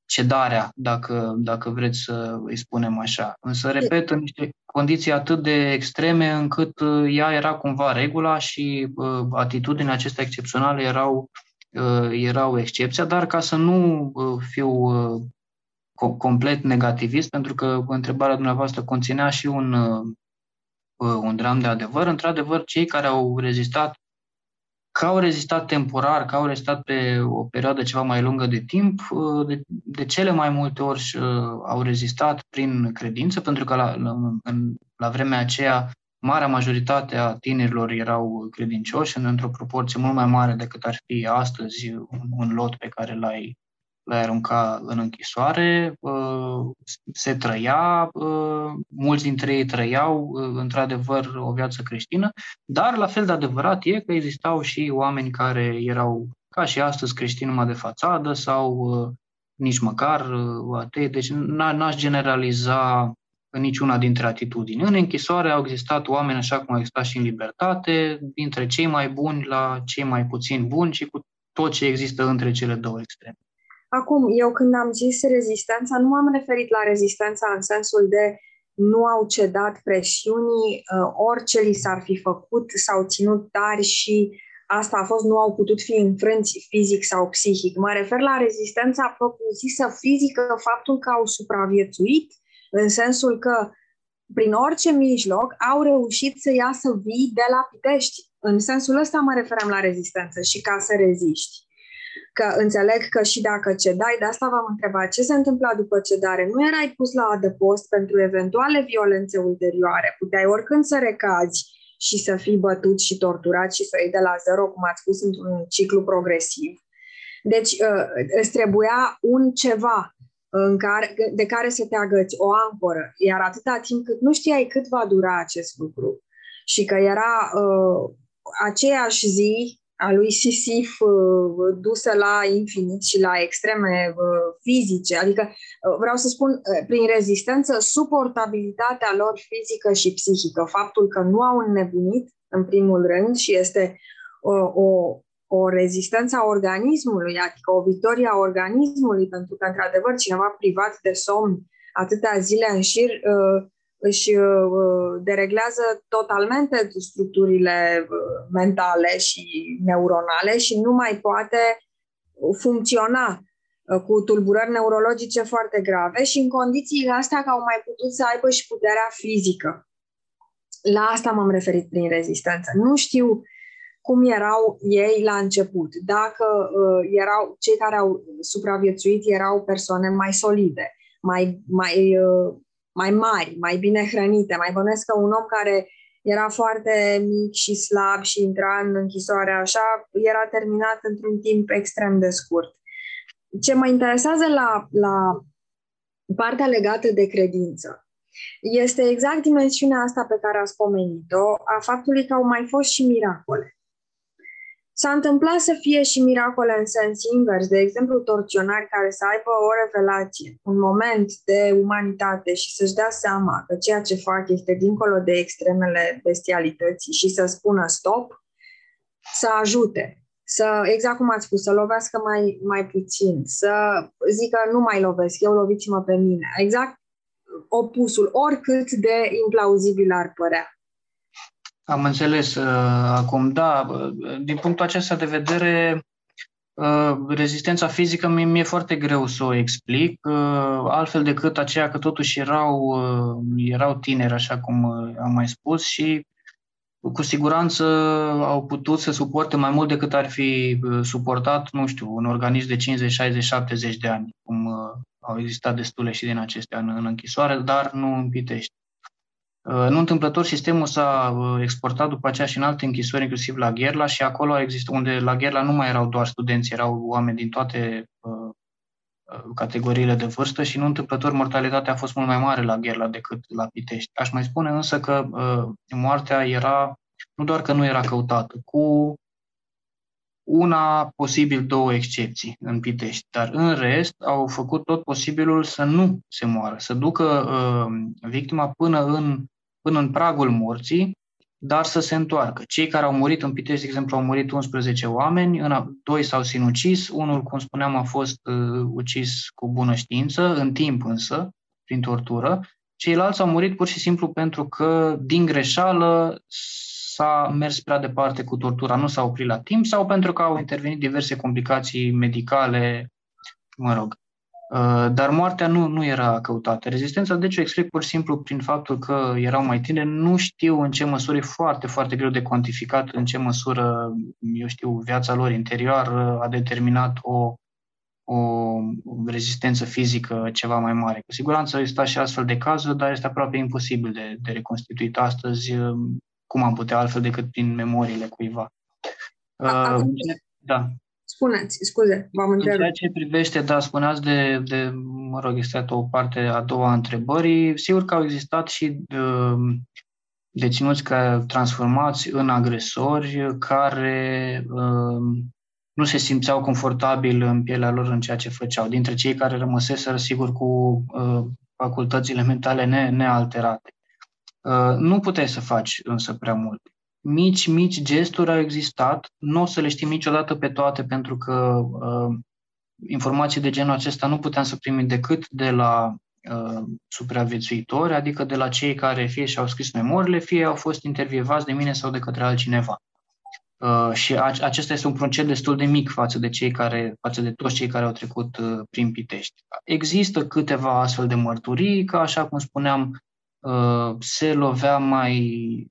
cedarea, dacă, dacă vreți să îi spunem așa. Însă, repet, în niște condiții atât de extreme încât uh, ea era cumva regula și uh, atitudinile acestea excepționale erau, uh, erau excepția, dar ca să nu uh, fiu uh, complet negativist, pentru că întrebarea dumneavoastră conținea și un, uh, un dram de adevăr, într-adevăr, cei care au rezistat că au rezistat temporar, că au rezistat pe o perioadă ceva mai lungă de timp, uh, de, de cele mai multe ori uh, au rezistat prin credință, pentru că la, la, în, la vremea aceea marea majoritate a tinerilor erau credincioși, într-o proporție mult mai mare decât ar fi astăzi un, un lot pe care l-ai l-ai arunca în închisoare, uh, se trăia, uh, mulți dintre ei trăiau uh, într-adevăr o viață creștină, dar la fel de adevărat e că existau și oameni care erau ca și astăzi creștini numai de fațadă sau nici măcar atei, deci n-aș generaliza niciuna dintre atitudini. În închisoare au existat oameni așa cum au existat și în libertate, dintre cei mai buni la cei mai puțin buni și cu tot ce există între cele două extreme. Acum, eu când am zis rezistența, nu m-am referit la rezistența în sensul de nu au cedat presiunii, uh, orice li s-ar fi făcut, s-au ținut tari și asta a fost, nu au putut fi înfrânți fizic sau psihic. Mă refer la rezistența propriu-zisă fizică, faptul că au supraviețuit, în sensul că prin orice mijloc au reușit să iasă vii de la Pitești. În sensul ăsta mă referam la rezistență și ca să reziști că înțeleg că și dacă cedai, de asta v-am întrebat ce se întâmpla după cedare. Nu erai pus la adăpost pentru eventuale violențe ulterioare. Puteai oricând să recazi și să fii bătut și torturat și să iei de la zero, cum ați spus, într-un ciclu progresiv. Deci uh, îți trebuia un ceva în care, de care să te agăți, o ancoră, iar atâta timp cât nu știai cât va dura acest lucru și că era uh, aceeași zi a lui Sisif uh, dusă la infinit și la extreme uh, fizice, adică uh, vreau să spun prin rezistență, suportabilitatea lor fizică și psihică, faptul că nu au înnebunit în primul rând și este o, o, o rezistență a organismului, adică o victorie a organismului, pentru că, într-adevăr, cineva privat de somn atâtea zile în șir își uh, dereglează totalmente structurile uh, mentale și neuronale și nu mai poate funcționa uh, cu tulburări neurologice foarte grave și în condițiile astea că au mai putut să aibă și puterea fizică. La asta m-am referit prin rezistență. Nu știu cum erau ei la început. Dacă uh, erau cei care au supraviețuit erau persoane mai solide, mai, mai, uh, mai mari, mai bine hrănite. Mai bănesc că un om care era foarte mic și slab și intra în închisoare așa, era terminat într-un timp extrem de scurt. Ce mă interesează la, la partea legată de credință este exact dimensiunea asta pe care a spomenit-o, a faptului că au mai fost și miracole. S-a întâmplat să fie și miracole în sens invers, de exemplu, torționari care să aibă o revelație, un moment de umanitate și să-și dea seama că ceea ce fac este dincolo de extremele bestialității și să spună stop, să ajute, să, exact cum ați spus, să lovească mai, mai puțin, să zică nu mai lovesc, eu loviți-mă pe mine. Exact opusul, oricât de implauzibil ar părea. Am înțeles. Uh, acum, da, uh, din punctul acesta de vedere, uh, rezistența fizică mi- mi-e foarte greu să o explic, altfel decât aceea că totuși erau, erau tineri, așa cum am mai spus, și cu siguranță au putut să suporte mai mult decât ar fi suportat, nu știu, un organism de 50, 60, 70 de ani, cum au existat destule și din acestea în, în închisoare, dar nu în Pitești. Uh, nu întâmplător, sistemul s-a uh, exportat după aceea și în alte închisori, inclusiv la Gherla, și acolo există, unde la Gherla nu mai erau doar studenți, erau oameni din toate uh, categoriile de vârstă și nu întâmplător mortalitatea a fost mult mai mare la Gherla decât la Pitești. Aș mai spune însă că moartea era, nu doar că nu era căutată, cu una, posibil două excepții în Pitești, dar în rest au făcut tot posibilul să nu se moară, să ducă uh, victima până în până în pragul morții, dar să se întoarcă. Cei care au murit în Pitești, de exemplu, au murit 11 oameni, în doi s-au sinucis, unul, cum spuneam, a fost uh, ucis cu bună știință, în timp însă, prin tortură. Ceilalți au murit pur și simplu pentru că, din greșeală, s-a mers prea departe cu tortura, nu s-a oprit la timp, sau pentru că au intervenit diverse complicații medicale, mă rog, Uh, dar moartea nu, nu era căutată. Rezistența, deci, o explic pur și simplu prin faptul că erau mai tineri. Nu știu în ce măsură, e foarte, foarte greu de cuantificat în ce măsură, eu știu, viața lor interioară a determinat o, o rezistență fizică ceva mai mare. Cu siguranță există și astfel de cazuri, dar este aproape imposibil de, de reconstituit astăzi. Cum am putea altfel decât prin memoriile cuiva? Uh, da. Spuneți, scuze, v-am întrebat. În ceea ce privește, da, spuneați de, de, mă rog, este o parte a doua a întrebării, sigur că au existat și de, deținuți care transformați în agresori care uh, nu se simțeau confortabil în pielea lor în ceea ce făceau. Dintre cei care rămăseseră, sigur, cu uh, facultățile mentale ne, nealterate. Uh, nu puteai să faci însă prea mult mici, mici gesturi au existat. Nu o să le știm niciodată pe toate pentru că uh, informații de genul acesta nu puteam să primim decât de la uh, supraviețuitori, adică de la cei care fie și-au scris memorile, fie au fost intervievați de mine sau de către altcineva. Uh, și a- acesta este un procent destul de mic față de cei care, față de toți cei care au trecut uh, prin Pitești. Există câteva astfel de mărturii, că așa cum spuneam, uh, se lovea mai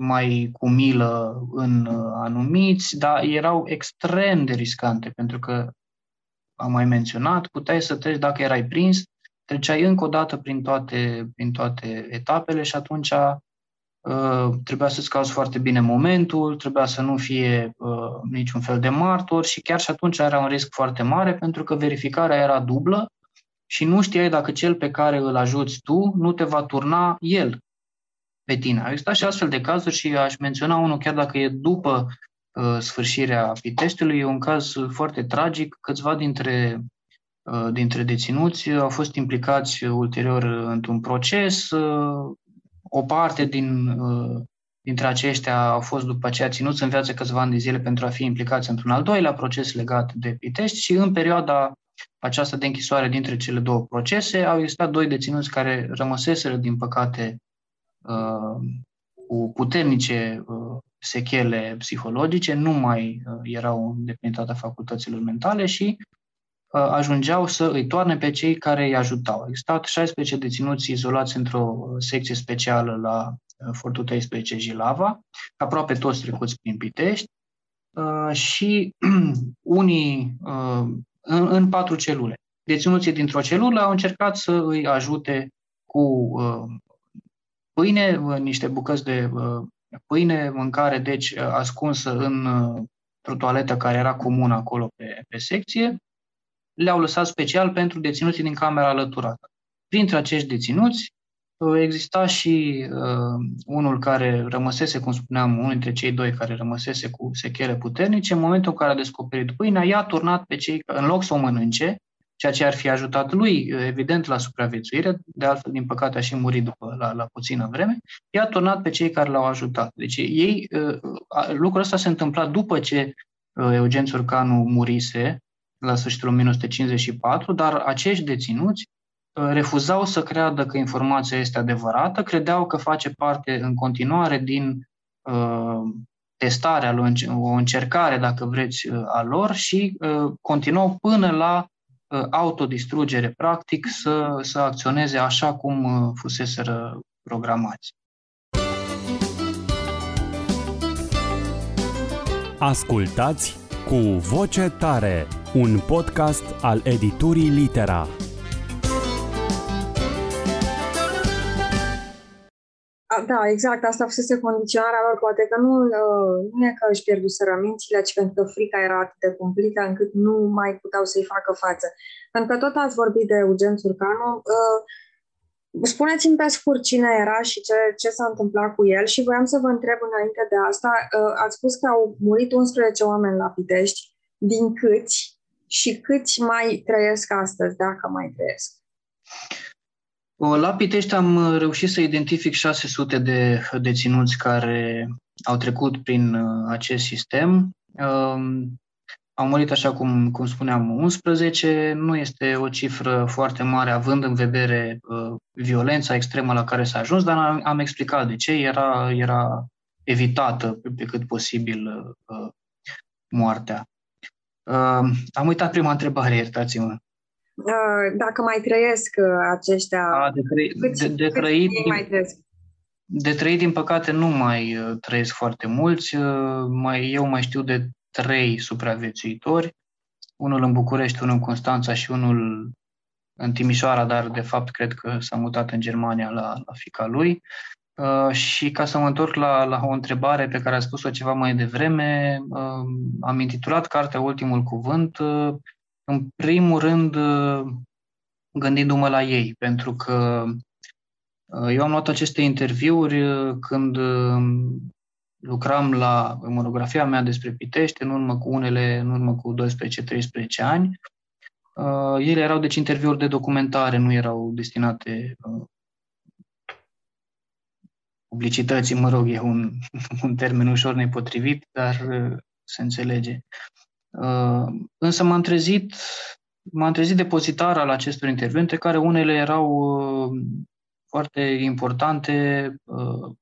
mai cu milă în uh, anumiți, dar erau extrem de riscante, pentru că, am mai menționat, puteai să treci, dacă erai prins, treceai încă o dată prin toate, prin toate etapele și atunci uh, trebuia să-ți cauți foarte bine momentul, trebuia să nu fie uh, niciun fel de martor și chiar și atunci era un risc foarte mare pentru că verificarea era dublă și nu știai dacă cel pe care îl ajuți tu nu te va turna el pe tine. Au existat și astfel de cazuri și aș menționa unul, chiar dacă e după uh, sfârșirea Piteștiului, e un caz foarte tragic. Câțiva dintre, uh, dintre deținuți au fost implicați ulterior într-un proces. Uh, o parte din, uh, dintre aceștia au fost după aceea ținuți în viață câțiva ani de zile pentru a fi implicați într-un al doilea proces legat de Pitești și în perioada aceasta de închisoare dintre cele două procese au existat doi deținuți care rămăseseră, din păcate, Uh, cu puternice uh, sechele psihologice, nu mai uh, erau în facultăților mentale și ajungeau să îi toarne pe cei care îi ajutau. Au existat 16 deținuți izolați într-o secție specială la Fortul 13 Jilava, aproape toți trecuți prin Pitești, și unii în, în patru celule. deținuții dintr-o celulă au încercat să îi ajute cu uh, pâine, niște bucăți de uh, pâine, mâncare, deci ascunsă în o toaletă care era comună acolo pe, pe secție, le-au lăsat special pentru deținuții din camera alăturată. Printre acești deținuți exista și uh, unul care rămăsese, cum spuneam, unul dintre cei doi care rămăsese cu sechele puternice, în momentul în care a descoperit pâinea, i-a turnat pe cei, în loc să o mănânce, ceea ce ar fi ajutat lui, evident, la supraviețuire, de altfel, din păcate, a și murit după, la, la puțină vreme, i-a turnat pe cei care l-au ajutat. Deci ei, lucrul ăsta se întâmpla după ce Eugen Țurcanu murise, la sfârșitul 1954, dar acești deținuți refuzau să creadă că informația este adevărată, credeau că face parte în continuare din uh, testarea, o încercare, dacă vreți, a lor și uh, continuau până la Uh, autodistrugere, practic, să, să acționeze așa cum uh, fuseseră programați. Ascultați cu voce tare, un podcast al editurii Litera. Da, exact. Asta fusese condiționarea lor. Poate că nu, uh, nu e că își pierduseră mințile, ci pentru că frica era atât de cumplită încât nu mai puteau să-i facă față. Pentru că tot ați vorbit de Eugen Țurcanu, uh, spuneți-mi pe scurt cine era și ce, ce s-a întâmplat cu el și voiam să vă întreb înainte de asta, uh, ați spus că au murit 11 oameni la Pitești, din câți și câți mai trăiesc astăzi, dacă mai trăiesc? La Pitești am uh, reușit să identific 600 de deținuți care au trecut prin uh, acest sistem. Um, au murit, așa cum, cum spuneam, 11. Nu este o cifră foarte mare, având în vedere uh, violența extremă la care s-a ajuns, dar am, am explicat de ce. Era, era evitată pe, pe cât posibil uh, moartea. Uh, am uitat prima întrebare, iertați-mă. Uh, dacă mai trăiesc uh, aceștia, A, de, trăi, câți, de, de, trăit, din, mai trăiesc? De trăit, din păcate, nu mai uh, trăiesc foarte mulți. Mai, eu mai știu de trei supraviețuitori, unul în București, unul în Constanța și unul în Timișoara, dar de fapt cred că s-a mutat în Germania la, la fica lui. Uh, și ca să mă întorc la, la o întrebare pe care a spus-o ceva mai devreme, uh, am intitulat cartea Ultimul Cuvânt uh, în primul rând, uh, gândindu-mă la ei, pentru că uh, eu am luat aceste interviuri uh, când lucram la monografia mea despre Pitești, în urmă cu unele, în urmă cu 12-13 ani. Ele erau, deci, interviuri de documentare, nu erau destinate publicității, mă rog, e un, un termen ușor nepotrivit, dar se înțelege. Uh, însă m-am trezit, m-am trezit depozitar al acestor intervente, care unele erau uh, foarte importante, uh,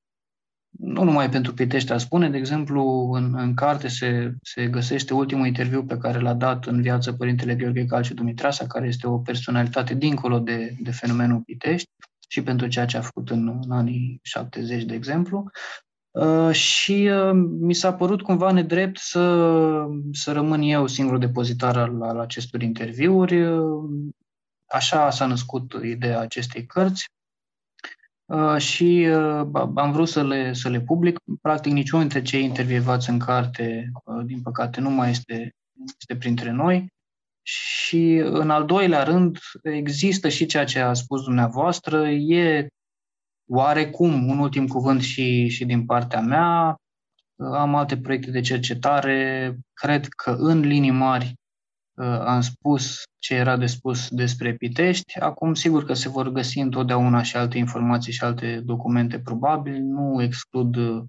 nu numai pentru Pitești, a spune, de exemplu, în, în carte se, se găsește ultimul interviu pe care l-a dat în viață Părintele Gheorghe Calciu Dumitrasa, care este o personalitate dincolo de, de fenomenul Pitești și pentru ceea ce a făcut în, în anii 70, de exemplu. Uh, și uh, mi s-a părut cumva nedrept să, să rămân eu singurul depozitar al, al acestor interviuri. Uh, așa s-a născut ideea acestei cărți și am vrut să le, să le public. Practic, niciunul dintre cei intervievați în carte, din păcate, nu mai este, este printre noi. Și, în al doilea rând, există și ceea ce a spus dumneavoastră, e Oarecum, un ultim cuvânt și, și din partea mea, am alte proiecte de cercetare, cred că în linii mari uh, am spus ce era de spus despre Pitești. Acum, sigur că se vor găsi întotdeauna și alte informații și alte documente, probabil. Nu exclud uh,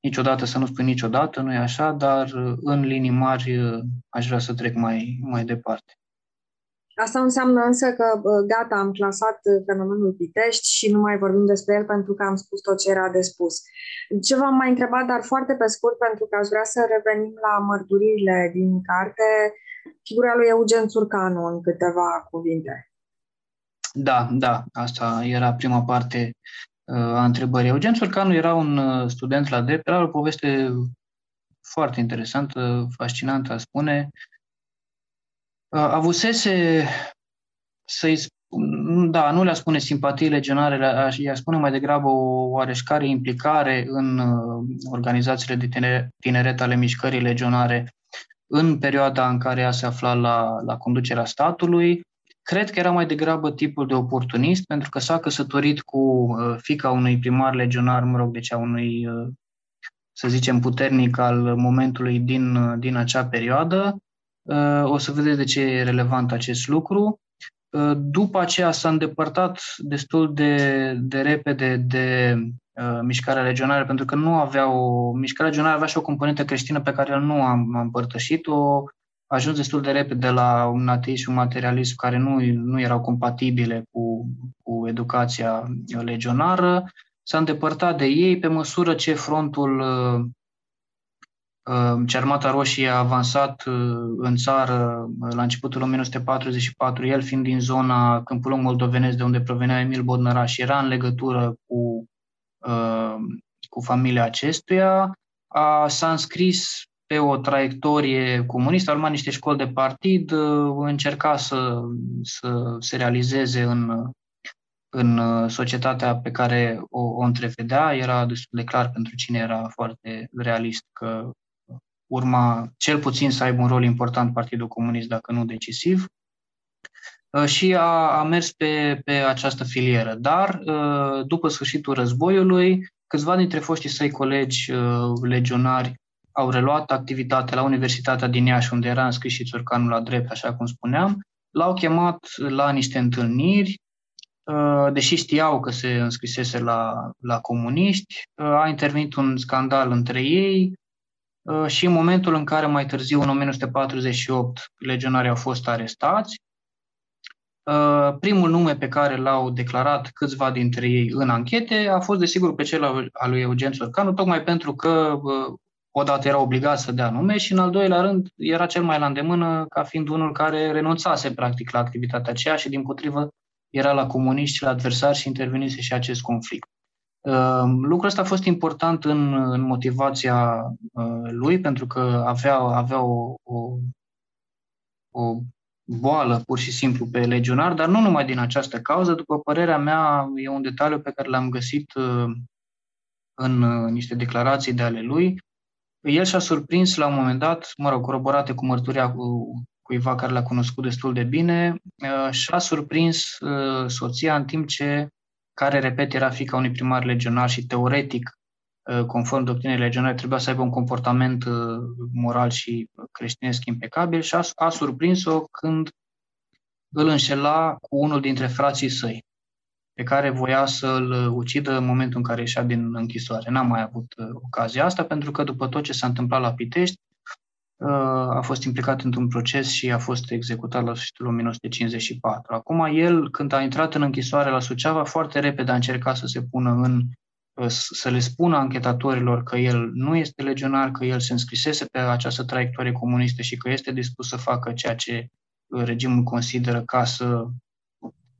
niciodată să nu spun niciodată, nu e așa, dar uh, în linii mari aș vrea să trec mai, mai departe. Asta înseamnă însă că gata, am clasat fenomenul Pitești și nu mai vorbim despre el pentru că am spus tot ce era de spus. Ce v-am mai întrebat, dar foarte pe scurt, pentru că aș vrea să revenim la mărturiile din carte, figura lui Eugen Țurcanu în câteva cuvinte. Da, da, asta era prima parte uh, a întrebării. Eugen Țurcanu era un uh, student la drept, era o poveste foarte interesantă, fascinantă, a spune, avusese să-i da, nu le-a spune simpatii legionare, i-a spune mai degrabă o oareșcare implicare în uh, organizațiile de tineret, tineret ale mișcării legionare în perioada în care ea se afla la, la conducerea statului. Cred că era mai degrabă tipul de oportunist, pentru că s-a căsătorit cu uh, fica unui primar legionar, mă rog, deci a unui, uh, să zicem, puternic al momentului din, din acea perioadă. O să vedeți de ce e relevant acest lucru. După aceea s-a îndepărtat destul de, de repede de uh, mișcarea regională, pentru că nu avea o... Mișcarea regională avea și o componentă creștină pe care nu am, am împărtășit-o. A ajuns destul de repede la un ateism și un materialism care nu, nu erau compatibile cu, cu educația legionară. S-a îndepărtat de ei pe măsură ce frontul uh, ce Armata Roșie a avansat uh, în țară uh, la începutul 1944, el fiind din zona Câmpul Moldovenesc, de unde provenea Emil Bodnăraș, era în legătură cu, uh, cu familia acestuia, a, s-a înscris pe o traiectorie comunistă, a urmat niște școli de partid, încerca să, să se realizeze în, în societatea pe care o, o întrevedea. Era destul de clar pentru cine era foarte realist că urma cel puțin să aibă un rol important Partidul Comunist, dacă nu decisiv, uh, și a, a mers pe, pe această filieră. Dar, uh, după sfârșitul războiului, câțiva dintre foștii săi colegi uh, legionari au reluat activitatea la Universitatea din Iași, unde era înscris și Țurcanul la drept, așa cum spuneam, l-au chemat la niște întâlniri, deși știau că se înscrisese la, la comuniști, a intervenit un scandal între ei, Uh, și în momentul în care mai târziu, în 1948, legionarii au fost arestați, uh, primul nume pe care l-au declarat câțiva dintre ei în anchete a fost, desigur, pe cel al lui Eugen Țurcanu, tocmai pentru că uh, odată era obligat să dea nume și, în al doilea rând, era cel mai la îndemână ca fiind unul care renunțase, practic, la activitatea aceea și, din potrivă, era la comuniști și la adversari și intervenise și acest conflict. Ehm, lucrul ăsta a fost important în, în motivația uh, lui, pentru că avea, avea o, o, o boală pur și simplu pe legionar, dar nu numai din această cauză. După părerea mea, e un detaliu pe care l-am găsit uh, în uh, niște declarații de ale lui. El și-a surprins la un moment dat, mă rog, coroborate cu mărturia cu cuiva care l-a cunoscut destul de bine, și-a surprins soția în timp ce care, repet, era fica unui primar legionar și teoretic, uh, conform doctrinei legionare, trebuia să aibă un comportament uh, moral și creștinesc impecabil și a, a surprins-o când îl înșela cu unul dintre frații săi, pe care voia să-l ucidă în momentul în care ieșea din închisoare. N-am mai avut uh, ocazia asta, pentru că după tot ce s-a întâmplat la Pitești, a fost implicat într-un proces și a fost executat la sfârșitul 1954. Acum, el, când a intrat în închisoare la Suceava, foarte repede a încercat să se pună în să le spună anchetatorilor că el nu este legionar, că el se înscrisese pe această traiectorie comunistă și că este dispus să facă ceea ce regimul consideră ca să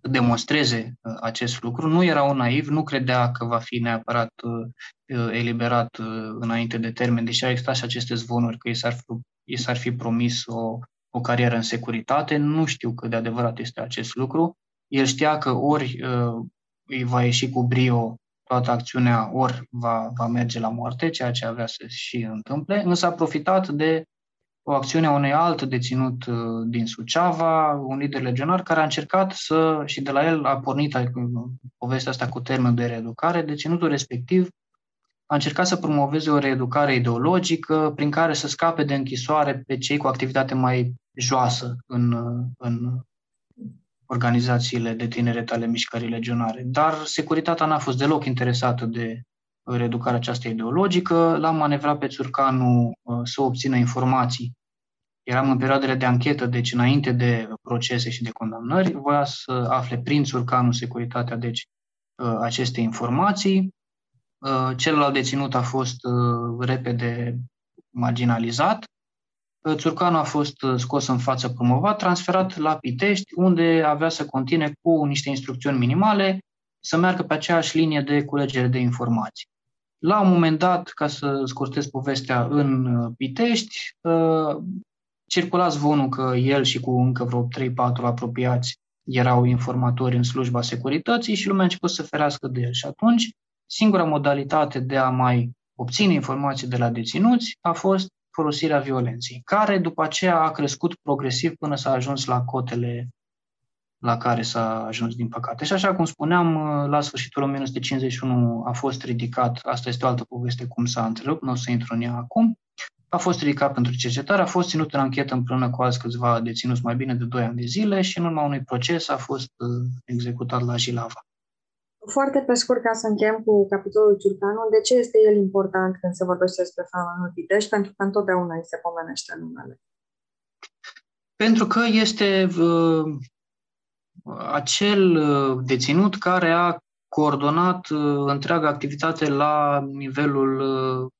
demonstreze uh, acest lucru. Nu era un naiv, nu credea că va fi neapărat uh, eliberat uh, înainte de termen, deși au existat și aceste zvonuri că i s-ar fi i s-ar fi promis o, o carieră în securitate. Nu știu cât de adevărat este acest lucru. El știa că ori uh, îi va ieși cu brio toată acțiunea, ori va, va merge la moarte, ceea ce avea să și întâmple, însă a profitat de o acțiune a unui alt deținut uh, din Suceava, un lider legionar, care a încercat să, și de la el a pornit povestea asta cu termen de reeducare, deținutul respectiv a încercat să promoveze o reeducare ideologică prin care să scape de închisoare pe cei cu activitate mai joasă în, în organizațiile de tineret ale mișcării legionare. Dar securitatea n-a fost deloc interesată de reeducarea aceasta ideologică. L-am manevrat pe Țurcanu uh, să obțină informații. Eram în perioadele de anchetă, deci înainte de procese și de condamnări. Voia să afle prin Țurcanu securitatea, deci, uh, aceste informații. Uh, celălalt deținut a fost uh, repede marginalizat. Uh, Țurcanu a fost scos în față promovat, transferat la Pitești, unde avea să continue cu niște instrucțiuni minimale să meargă pe aceeași linie de culegere de informații. La un moment dat, ca să scurtez povestea în Pitești, circula zvonul că el și cu încă vreo 3-4 apropiați erau informatori în slujba securității și lumea a început să ferească de el. Și atunci, singura modalitate de a mai obține informații de la deținuți a fost folosirea violenței, care după aceea a crescut progresiv până s-a ajuns la cotele la care s-a ajuns, din păcate. Și așa cum spuneam, la sfârșitul 1951 a fost ridicat, asta este o altă poveste cum s-a întrerupt, nu o să intru în ea acum, a fost ridicat pentru cercetare, a fost ținut în anchetă împreună cu alți câțiva deținuți mai bine de 2 ani de zile și în urma unui proces a fost uh, executat la Jilava. Foarte pe scurt, ca să încheiem cu capitolul Ciurcanu, de ce este el important când se vorbește despre fenomenul Pitești? Pentru că întotdeauna îi se pomenește numele. Pentru că este uh, acel uh, deținut care a coordonat uh, întreaga activitate la nivelul uh,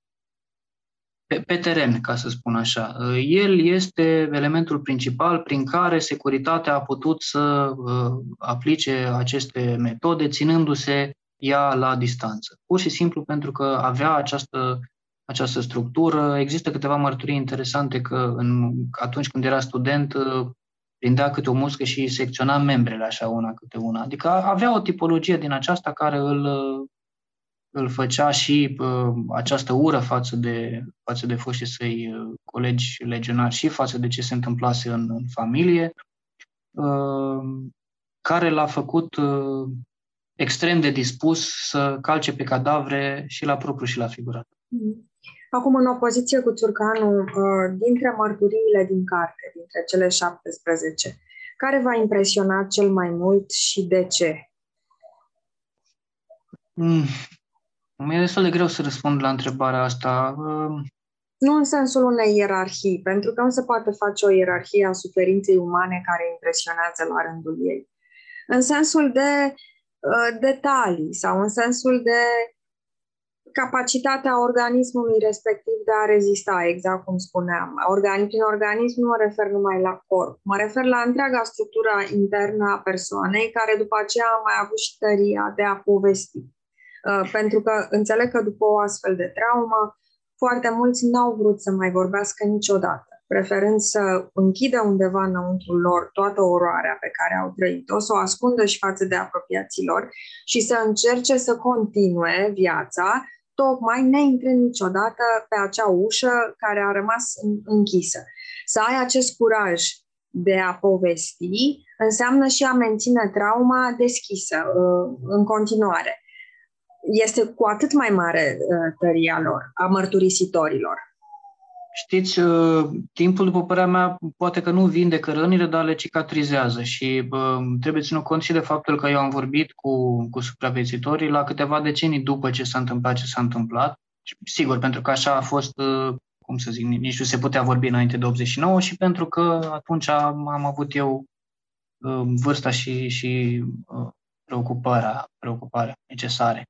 pe, pe teren, ca să spun așa. El este elementul principal prin care securitatea a putut să aplice aceste metode, ținându-se ea la distanță. Pur și simplu pentru că avea această, această structură. Există câteva mărturii interesante că în, atunci când era student prindea câte o muscă și secționa membrele așa una câte una. Adică avea o tipologie din aceasta care îl, îl făcea și uh, această ură față de, față de foștii săi uh, colegi legionari și față de ce se întâmplase în, în familie, uh, care l-a făcut uh, extrem de dispus să calce pe cadavre și la propriu și la figurat. Mm. Acum, în opoziție cu Țurcanu, uh, dintre mărturiile din carte, dintre cele 17, care v-a impresionat cel mai mult și de ce? Mm. Mi-e destul de greu să răspund la întrebarea asta. Uh, nu în sensul unei ierarhii, pentru că nu se poate face o ierarhie a suferinței umane care impresionează la rândul ei. În sensul de uh, detalii sau în sensul de capacitatea organismului respectiv de a rezista, exact cum spuneam. Organ, prin organism nu mă refer numai la corp, mă refer la întreaga structură internă a persoanei, care după aceea a mai avut și tăria de a povesti. Uh, pentru că înțeleg că după o astfel de traumă, foarte mulți n-au vrut să mai vorbească niciodată, preferând să închidă undeva înăuntru lor toată oroarea pe care au trăit-o, să o ascundă și față de apropiații lor și să încerce să continue viața tocmai neintrând niciodată pe acea ușă care a rămas închisă. Să ai acest curaj de a povesti înseamnă și a menține trauma deschisă uh, în continuare. Este cu atât mai mare uh, tăria lor, a mărturisitorilor. Știți, uh, timpul, după părerea mea, poate că nu vindecă rănile, dar le cicatrizează și bă, trebuie ținut cont și de faptul că eu am vorbit cu, cu supraviețuitorii la câteva decenii după ce s-a întâmplat ce s-a întâmplat. Sigur, pentru că așa a fost, uh, cum să zic, nici nu se putea vorbi înainte de 89 și pentru că atunci am, am avut eu uh, vârsta și, și preocuparea, preocuparea necesare.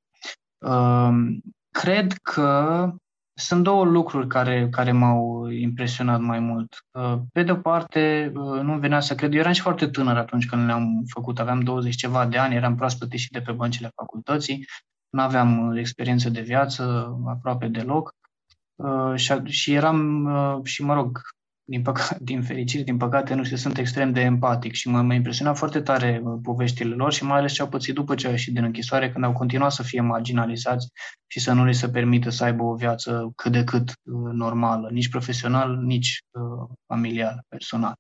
Cred că sunt două lucruri care, care m-au impresionat mai mult. Uh, pe de o parte, uh, nu venea să cred, eu eram și foarte tânăr atunci când le-am făcut, aveam 20 ceva de ani, eram proaspăt și de pe băncile facultății, nu aveam uh, experiență de viață aproape deloc și, și eram, și mă rog, din, păca- din fericire, din păcate, nu știu, sunt extrem de empatic și mă, mă impresionat foarte tare uh, poveștile lor și mai ales ce au pățit după ce au ieșit din închisoare, când au continuat să fie marginalizați și să nu li se permită să aibă o viață cât de cât uh, normală, nici profesional, nici uh, familial, personal.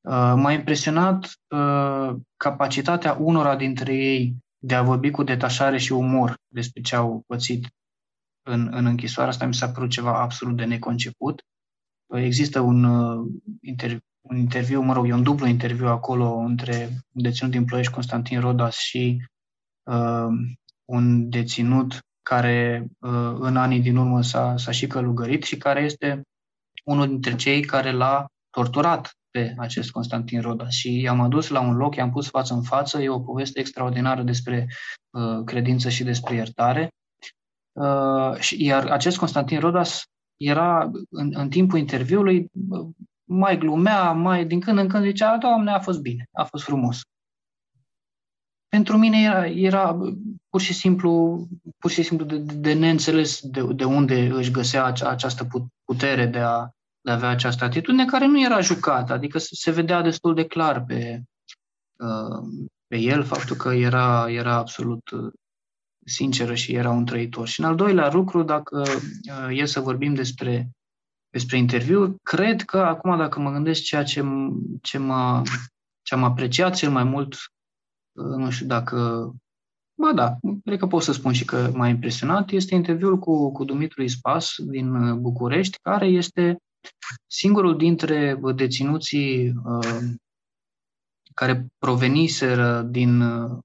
Uh, m-a impresionat uh, capacitatea unora dintre ei de a vorbi cu detașare și umor despre ce au pățit în, în închisoare. Asta mi s-a părut ceva absolut de neconceput Există un, uh, inter, un interviu, mă rog, e un dublu interviu acolo între un deținut din Ploiești, Constantin Rodas, și uh, un deținut care uh, în anii din urmă s-a, s-a și călugărit și care este unul dintre cei care l-a torturat pe acest Constantin Rodas și i-am adus la un loc, i-am pus față în față, e o poveste extraordinară despre uh, credință și despre iertare. Uh, și, iar acest Constantin Rodas era în, în timpul interviului, mai glumea, mai din când în când zicea, Doamne, a fost bine, a fost frumos. Pentru mine era, era pur și simplu, pur și simplu de, de neînțeles de, de unde își găsea acea, această putere de a, de a avea această atitudine care nu era jucată, adică se vedea destul de clar pe, pe el, faptul că era, era absolut sinceră și era un trăitor. Și în al doilea lucru, dacă e să vorbim despre, despre interviu, cred că acum dacă mă gândesc ceea ce, ce, m-a, ce am apreciat cel mai mult, nu știu dacă Ba da, cred că pot să spun și că m-a impresionat, este interviul cu, cu Dumitru Ispas din uh, București, care este singurul dintre deținuții uh, care proveniseră din uh,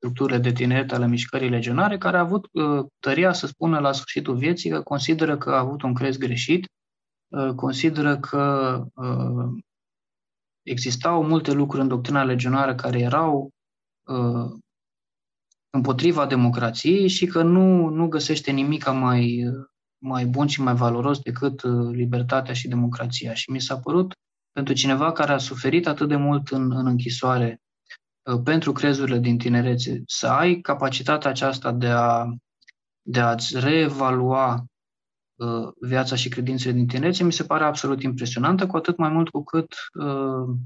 structurile de tineret ale mișcării legionare, care a avut uh, tăria să spună la sfârșitul vieții că consideră că a avut un crez greșit, uh, consideră că uh, existau multe lucruri în doctrina legionară care erau uh, împotriva democrației și că nu, nu găsește nimic mai, mai bun și mai valoros decât uh, libertatea și democrația. Și mi s-a părut, pentru cineva care a suferit atât de mult în, în închisoare uh, pentru crezurile din tinerețe, să ai capacitatea aceasta de, a, de a-ți reevalua uh, viața și credințele din tinerețe, mi se pare absolut impresionantă, cu atât mai mult cu cât uh,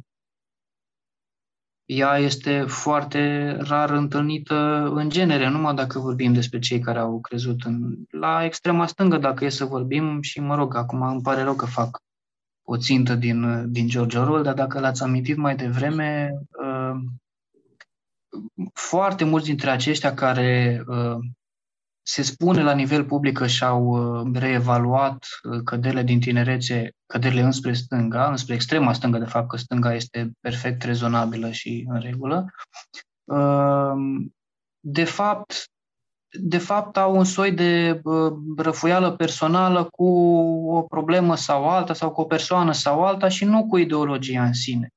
ea este foarte rar întâlnită în genere, numai dacă vorbim despre cei care au crezut în, la extrema stângă, dacă e să vorbim și, mă rog, acum îmi pare rău că fac o țintă din, din George Orwell, dar dacă l-ați amintit mai devreme, uh, foarte mulți dintre aceștia care uh, se spune la nivel public că și-au uh, reevaluat uh, căderile din tinerețe, căderile înspre stânga, înspre extrema stângă, de fapt, că stânga este perfect rezonabilă și în regulă. Uh, de fapt, de fapt au un soi de răfuială personală cu o problemă sau alta, sau cu o persoană sau alta și nu cu ideologia în sine.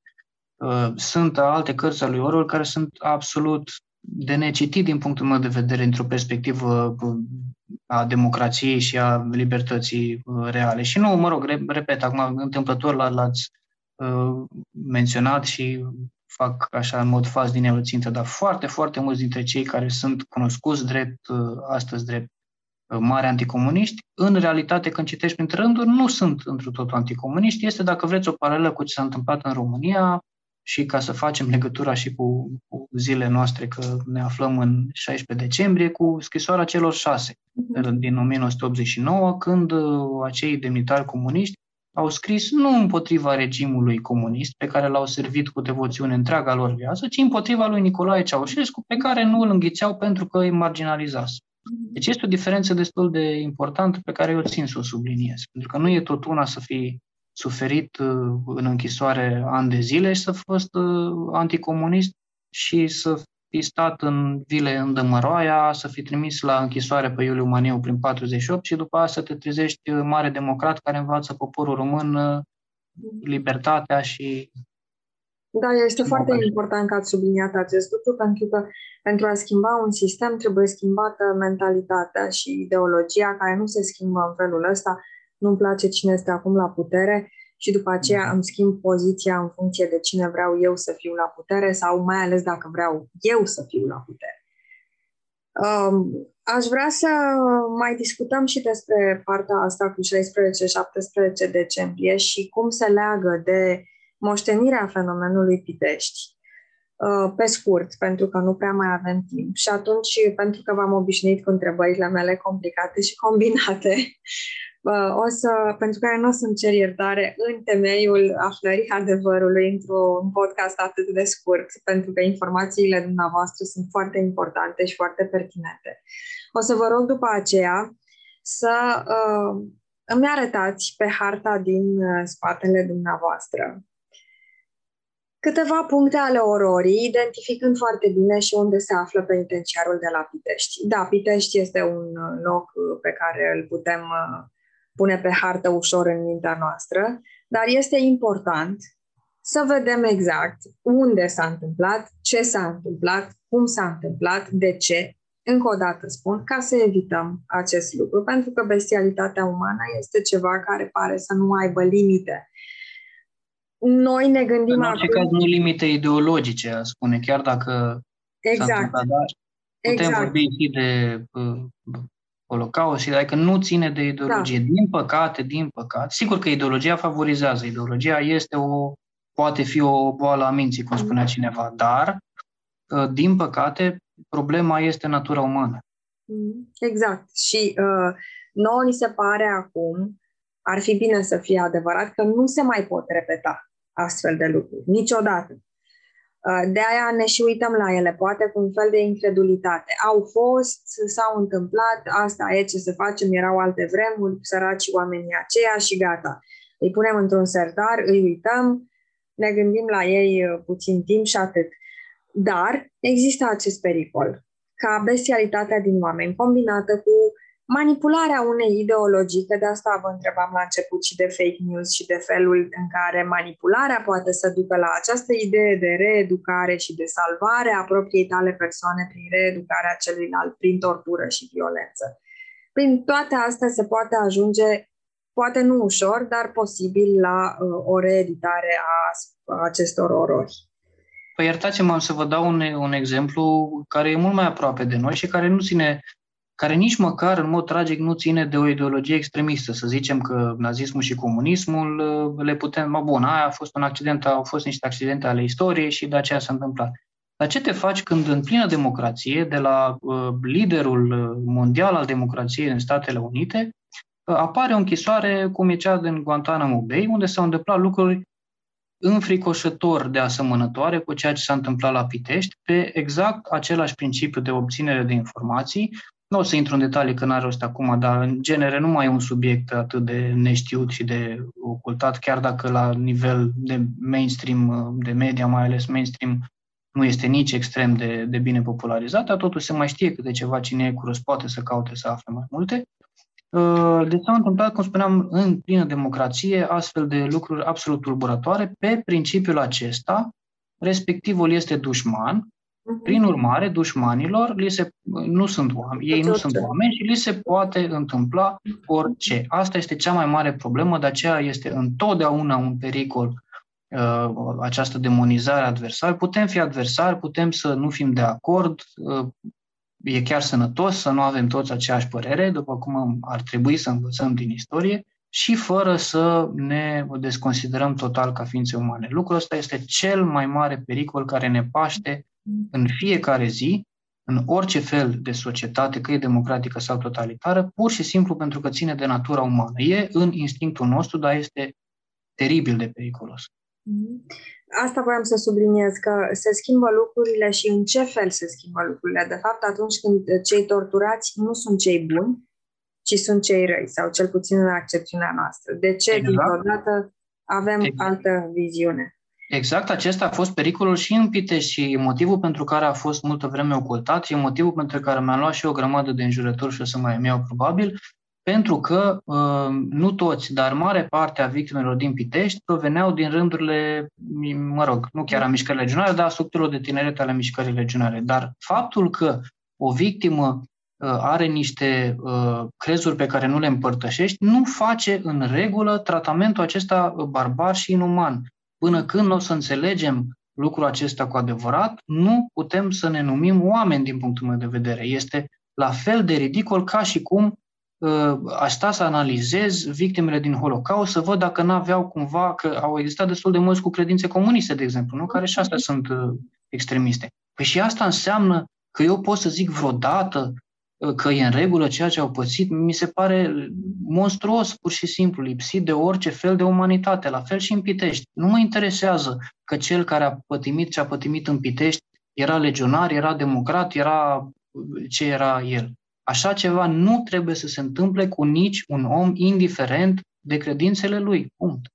Sunt alte cărți ale lui Orwell care sunt absolut de necitit din punctul meu de vedere într-o perspectivă uh, a democrației și a libertății uh, reale. Și nu, mă rog, repet, acum întâmplător l-ați uh, menționat și fac așa în mod fals din el țintă, dar foarte, foarte mulți dintre cei care sunt cunoscuți drept, astăzi drept mari anticomuniști, în realitate, când citești printre rânduri, nu sunt într totul anticomuniști. Este, dacă vreți, o paralelă cu ce s-a întâmplat în România, și ca să facem legătura și cu, cu zilele noastre, că ne aflăm în 16 decembrie, cu scrisoarea celor șase mhm. din 1989, când uh, acei demnitari comuniști au scris nu împotriva regimului comunist, pe care l-au servit cu devoțiune întreaga lor viață, ci împotriva lui Nicolae Ceaușescu, pe care nu îl înghițeau pentru că îi marginalizase. Mhm. Deci este o diferență destul de importantă pe care eu țin să o subliniez. Pentru că nu e tot una să fii suferit uh, în închisoare ani de zile și să fi fost uh, anticomunist și să fi stat în vile în Dămăroaia, să fi trimis la închisoare pe Iuliu Maniu prin 48 și după aceea să te trezești uh, mare democrat care învață poporul român libertatea și da, este foarte important că ați subliniat acest lucru, pentru că pentru a schimba un sistem trebuie schimbată mentalitatea și ideologia care nu se schimbă în felul ăsta nu-mi place cine este acum la putere și după aceea mhm. îmi schimb poziția în funcție de cine vreau eu să fiu la putere sau mai ales dacă vreau eu să fiu la putere. Um, aș vrea să mai discutăm și despre partea asta cu 16-17 decembrie și cum se leagă de moștenirea fenomenului Pitești. Uh, pe scurt, pentru că nu prea mai avem timp. Și atunci, pentru că v-am obișnuit cu întrebările mele complicate și combinate, o să, pentru care nu o să-mi cer iertare în temeiul aflării adevărului într-un podcast atât de scurt, pentru că informațiile dumneavoastră sunt foarte importante și foarte pertinente. O să vă rog după aceea să uh, îmi arătați pe harta din uh, spatele dumneavoastră câteva puncte ale ororii, identificând foarte bine și unde se află penitenciarul de la Pitești. Da, Pitești este un loc pe care îl putem uh, pune pe hartă ușor în mintea noastră, dar este important să vedem exact unde s-a întâmplat, ce s-a întâmplat, cum s-a întâmplat, de ce. Încă o dată spun, ca să evităm acest lucru, pentru că bestialitatea umană este ceva care pare să nu aibă limite. Noi ne gândim În orice acum... caz, nu limite ideologice, spune, chiar dacă exact. s-a întâmplat, dar putem exact. vorbi și de uh, Holocaust și adică nu ține de ideologie. Da. Din păcate, din păcate, sigur că ideologia favorizează, ideologia este o poate fi o boală a minții, cum spunea mm. cineva, dar, uh, din păcate, problema este natura umană. Mm. Exact. Și uh, nouă ni se pare acum, ar fi bine să fie adevărat, că nu se mai pot repeta astfel de lucruri, niciodată. Uh, de aia ne și uităm la ele, poate cu un fel de incredulitate. Au fost, s-au întâmplat, asta e ce să facem, erau alte vremuri, săraci oamenii aceia și gata. Îi punem într-un sertar, îi uităm, ne gândim la ei uh, puțin timp și atât. Dar există acest pericol, ca bestialitatea din oameni combinată cu manipularea unei ideologii, că de asta vă întrebam la început și de fake news și de felul în care manipularea poate să ducă la această idee de reeducare și de salvare a propriei tale persoane prin reeducarea celuilalt, prin tortură și violență. Prin toate astea se poate ajunge, poate nu ușor, dar posibil la uh, o reeditare a, a acestor orori. Păi iertați-mă să vă dau un, un exemplu care e mult mai aproape de noi și care nu ține care nici măcar în mod tragic nu ține de o ideologie extremistă. Să zicem că nazismul și comunismul uh, le putem, mă bun, aia a fost un accident, au fost niște accidente ale istoriei și de aceea s-a întâmplat. Dar ce te faci când în plină democrație, de la uh, liderul uh, mondial al democrației în Statele Unite, uh, apare o închisoare cum e cea din Guantanamo Bay, unde s-au întâmplat lucruri înfricoșător de asemănătoare cu ceea ce s-a întâmplat la Pitești, pe exact același principiu de obținere de informații, nu o să intru în detalii că n-are rost acum, dar în genere nu mai e un subiect atât de neștiut și de ocultat, chiar dacă la nivel de mainstream, de media, mai ales mainstream, nu este nici extrem de, de bine popularizat, dar totuși se mai știe câte ceva cine e curios poate să caute să afle mai multe. Uh, deci s-au întâmplat, cum spuneam, în plină democrație, astfel de lucruri absolut tulburătoare. Pe principiul acesta, respectivul este dușman, Mhm. Prin urmare, dușmanilor li se, nu sunt oameni, ei nu sunt oameni și li se poate întâmpla orice. Asta este cea mai mare problemă, de aceea este întotdeauna un pericol uh, această demonizare adversar. Putem fi adversari, putem să nu fim de acord, uh, e chiar sănătos să nu avem toți aceeași părere, după cum ar trebui să învățăm din istorie, și fără să ne desconsiderăm total ca ființe umane. Lucrul ăsta este cel mai mare pericol care ne paște în fiecare zi, în orice fel de societate, că e democratică sau totalitară, pur și simplu pentru că ține de natura umană. E în instinctul nostru, dar este teribil de periculos. Mm-hmm. Asta voiam să subliniez, că se schimbă lucrurile și în ce fel se schimbă lucrurile. De fapt, atunci când cei torturați nu sunt cei buni, ci sunt cei răi, sau cel puțin în accepțiunea noastră. De ce, exact. dintr-o dată, avem exact. altă viziune? Exact acesta a fost pericolul și în Pitești și motivul pentru care a fost multă vreme ocultat și motivul pentru care mi-am luat și o grămadă de înjurături și o să mai iau probabil, pentru că uh, nu toți, dar mare parte a victimelor din Pitești proveneau din rândurile, mă rog, nu chiar a mișcării legionare, dar a structurilor de tineret ale mișcării legionare. Dar faptul că o victimă uh, are niște uh, crezuri pe care nu le împărtășești, nu face în regulă tratamentul acesta barbar și inuman. Până când nu o să înțelegem lucrul acesta cu adevărat, nu putem să ne numim oameni din punctul meu de vedere. Este la fel de ridicol ca și cum uh, aș sta să analizez victimele din Holocaust, să văd dacă n-aveau cumva, că au existat destul de mulți cu credințe comuniste, de exemplu, nu? care și astea sunt uh, extremiste. Păi și asta înseamnă că eu pot să zic vreodată că e în regulă ceea ce au pățit, mi se pare monstruos, pur și simplu, lipsit de orice fel de umanitate, la fel și în Pitești. Nu mă interesează că cel care a pătimit ce a pătimit în Pitești era legionar, era democrat, era ce era el. Așa ceva nu trebuie să se întâmple cu nici un om indiferent de credințele lui. Punct.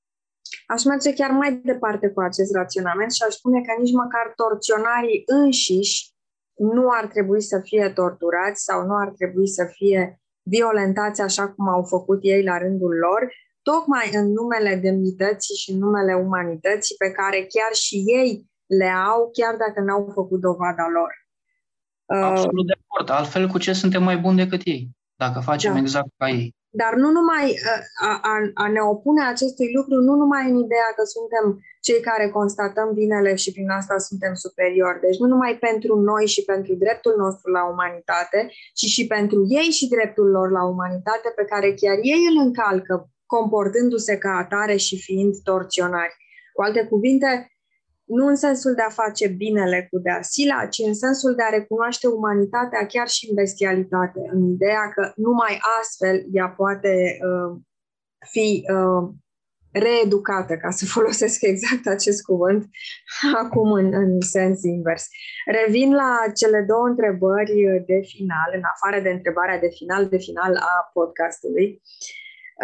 Aș merge chiar mai departe cu acest raționament și aș spune că nici măcar torționarii înșiși nu ar trebui să fie torturați sau nu ar trebui să fie violentați așa cum au făcut ei la rândul lor, tocmai în numele demnității și în numele umanității pe care chiar și ei le au, chiar dacă n-au făcut dovada lor. Absolut de acord. Altfel, cu ce suntem mai buni decât ei, dacă facem da. exact ca ei? Dar nu numai a, a, a ne opune acestui lucru, nu numai în ideea că suntem cei care constatăm binele și prin asta suntem superiori. Deci nu numai pentru noi și pentru dreptul nostru la umanitate, ci și pentru ei și dreptul lor la umanitate pe care chiar ei îl încalcă comportându-se ca atare și fiind torționari. Cu alte cuvinte, nu în sensul de a face binele cu dea sila, ci în sensul de a recunoaște umanitatea chiar și în bestialitate, în ideea că numai astfel ea poate uh, fi uh, reeducată, ca să folosesc exact acest cuvânt, acum în, în sens invers. Revin la cele două întrebări de final, în afară de întrebarea de final, de final a podcastului.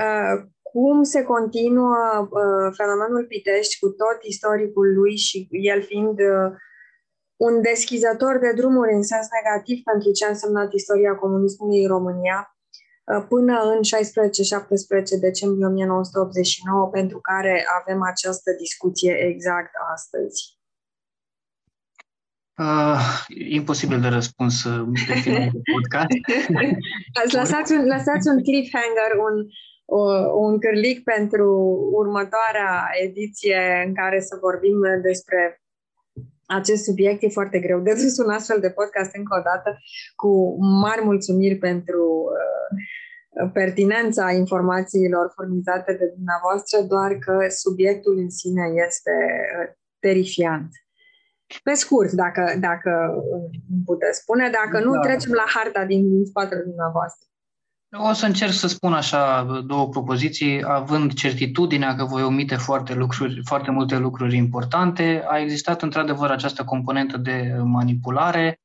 Uh, cum se continuă uh, fenomenul Pitești cu tot istoricul lui și el fiind uh, un deschizător de drumuri în sens negativ pentru ce a însemnat istoria comunismului în România uh, până în 16-17 decembrie 1989, pentru care avem această discuție exact astăzi. Uh, imposibil de răspuns uh, pe final de podcast. lăsați, un, lăsați un cliffhanger, un, un cârlic pentru următoarea ediție în care să vorbim despre acest subiect. E foarte greu de dus un astfel de podcast încă o dată cu mari mulțumiri pentru uh, pertinența informațiilor furnizate de dumneavoastră, doar că subiectul în sine este uh, terifiant. Pe scurt, dacă, dacă puteți spune, dacă nu, da. trecem la harta din, din spatele dumneavoastră. O să încerc să spun așa două propoziții, având certitudinea că voi omite foarte, lucruri, foarte multe lucruri importante. A existat într-adevăr această componentă de manipulare,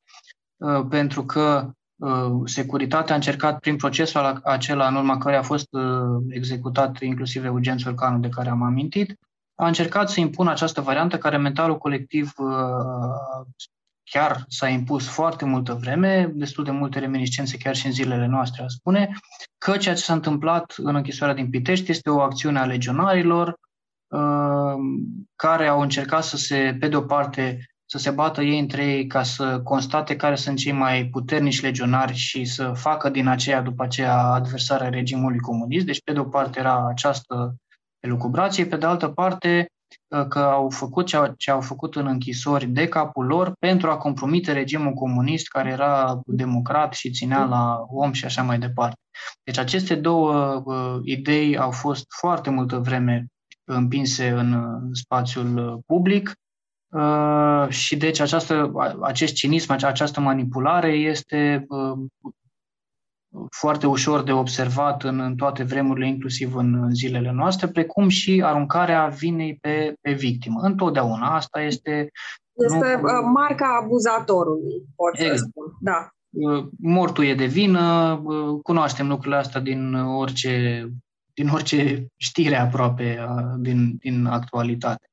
uh, pentru că uh, securitatea a încercat prin procesul acela în urma care a fost uh, executat inclusiv Eugen Țurcanu de care am amintit, a încercat să impună această variantă care mentalul colectiv chiar s-a impus foarte multă vreme, destul de multe reminiscențe chiar și în zilele noastre, a spune, că ceea ce s-a întâmplat în închisoarea din Pitești este o acțiune a legionarilor uh, care au încercat să se, pe de o parte, să se bată ei între ei ca să constate care sunt cei mai puternici legionari și să facă din aceea, după aceea, adversarea regimului comunist. Deci, pe de o parte, era această elucubrație, pe de altă parte, că au făcut ce au făcut în închisori de capul lor pentru a compromite regimul comunist care era democrat și ținea la om și așa mai departe. Deci aceste două uh, idei au fost foarte multă vreme împinse în spațiul public uh, și deci această, acest cinism, această manipulare este uh, foarte ușor de observat în, în toate vremurile, inclusiv în zilele noastre, precum și aruncarea vinei pe, pe victimă. Întotdeauna. Asta este... Este nu... Uh, marca abuzatorului, pot exact. să spun. Da. Uh, mortul e de vină, uh, cunoaștem lucrurile astea din orice, din orice știre aproape din, din actualitate.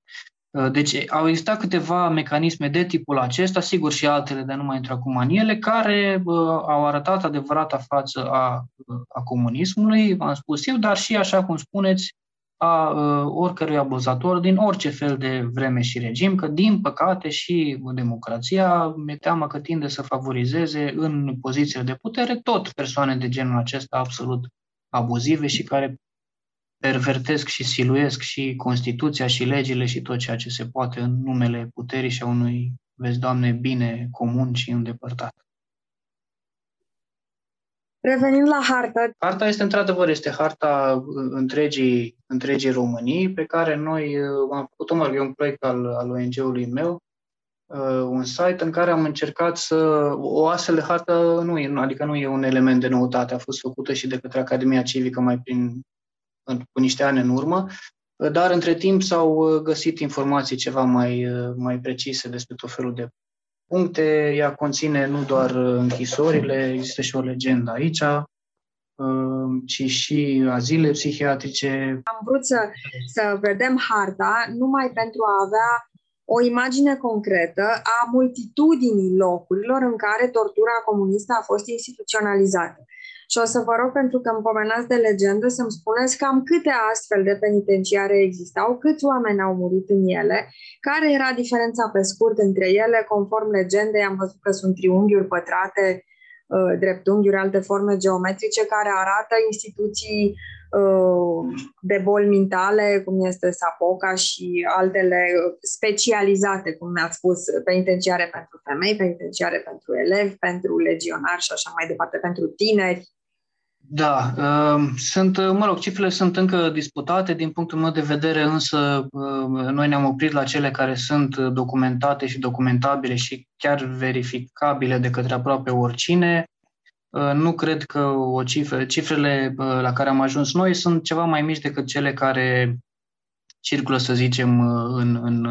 Uh, deci au existat câteva mecanisme de tipul acesta, sigur și altele, dar nu mai intru acum în ele, care uh, au arătat adevărata față a, a comunismului, v-am spus eu, dar și, așa cum spuneți, a uh, oricărui abuzator din orice fel de vreme și regim, că din păcate și democrația mi-e teamă că tinde să favorizeze în pozițiile de putere tot persoane de genul acesta absolut abuzive și care pervertesc și siluiesc și Constituția și legile și tot ceea ce se poate în numele puterii și a unui, vezi, Doamne, bine comun și îndepărtat. Revenind la hartă. Harta este, într-adevăr, este harta întregii, întregii Românii, pe care noi uh, am făcut-o, mă un proiect al, al ONG-ului meu, uh, un site în care am încercat să... O astfel de hartă nu e, adică nu e un element de noutate, a fost făcută și de către Academia Civică mai prin cu niște ani în urmă, dar între timp s-au uh, găsit informații ceva mai, uh, mai precise despre tot felul de puncte. Ea conține nu doar uh, închisorile, există și o legendă aici, ci și azile psihiatrice. Am vrut să, să vedem harta numai pentru a avea o imagine concretă a multitudinii locurilor în care tortura comunistă a fost instituționalizată. Și o să vă rog, pentru că îmi pomenați de legendă, să-mi spuneți cam câte astfel de penitenciare existau, câți oameni au murit în ele, care era diferența pe scurt între ele, conform legendei, am văzut că sunt triunghiuri pătrate, uh, dreptunghiuri, alte forme geometrice care arată instituții uh, de boli mentale, cum este Sapoca și altele uh, specializate, cum mi-ați spus, penitenciare pentru femei, penitenciare pentru elevi, pentru legionari și așa mai departe, pentru tineri, Da, uh, sunt, mă rog, cifrele sunt încă disputate din punctul meu de vedere, însă uh, noi ne-am oprit la cele care sunt documentate și documentabile și chiar verificabile de către aproape oricine. Uh, nu cred că o cifră, cifrele la care am ajuns noi sunt ceva mai mici decât cele care circulă, să zicem, în, în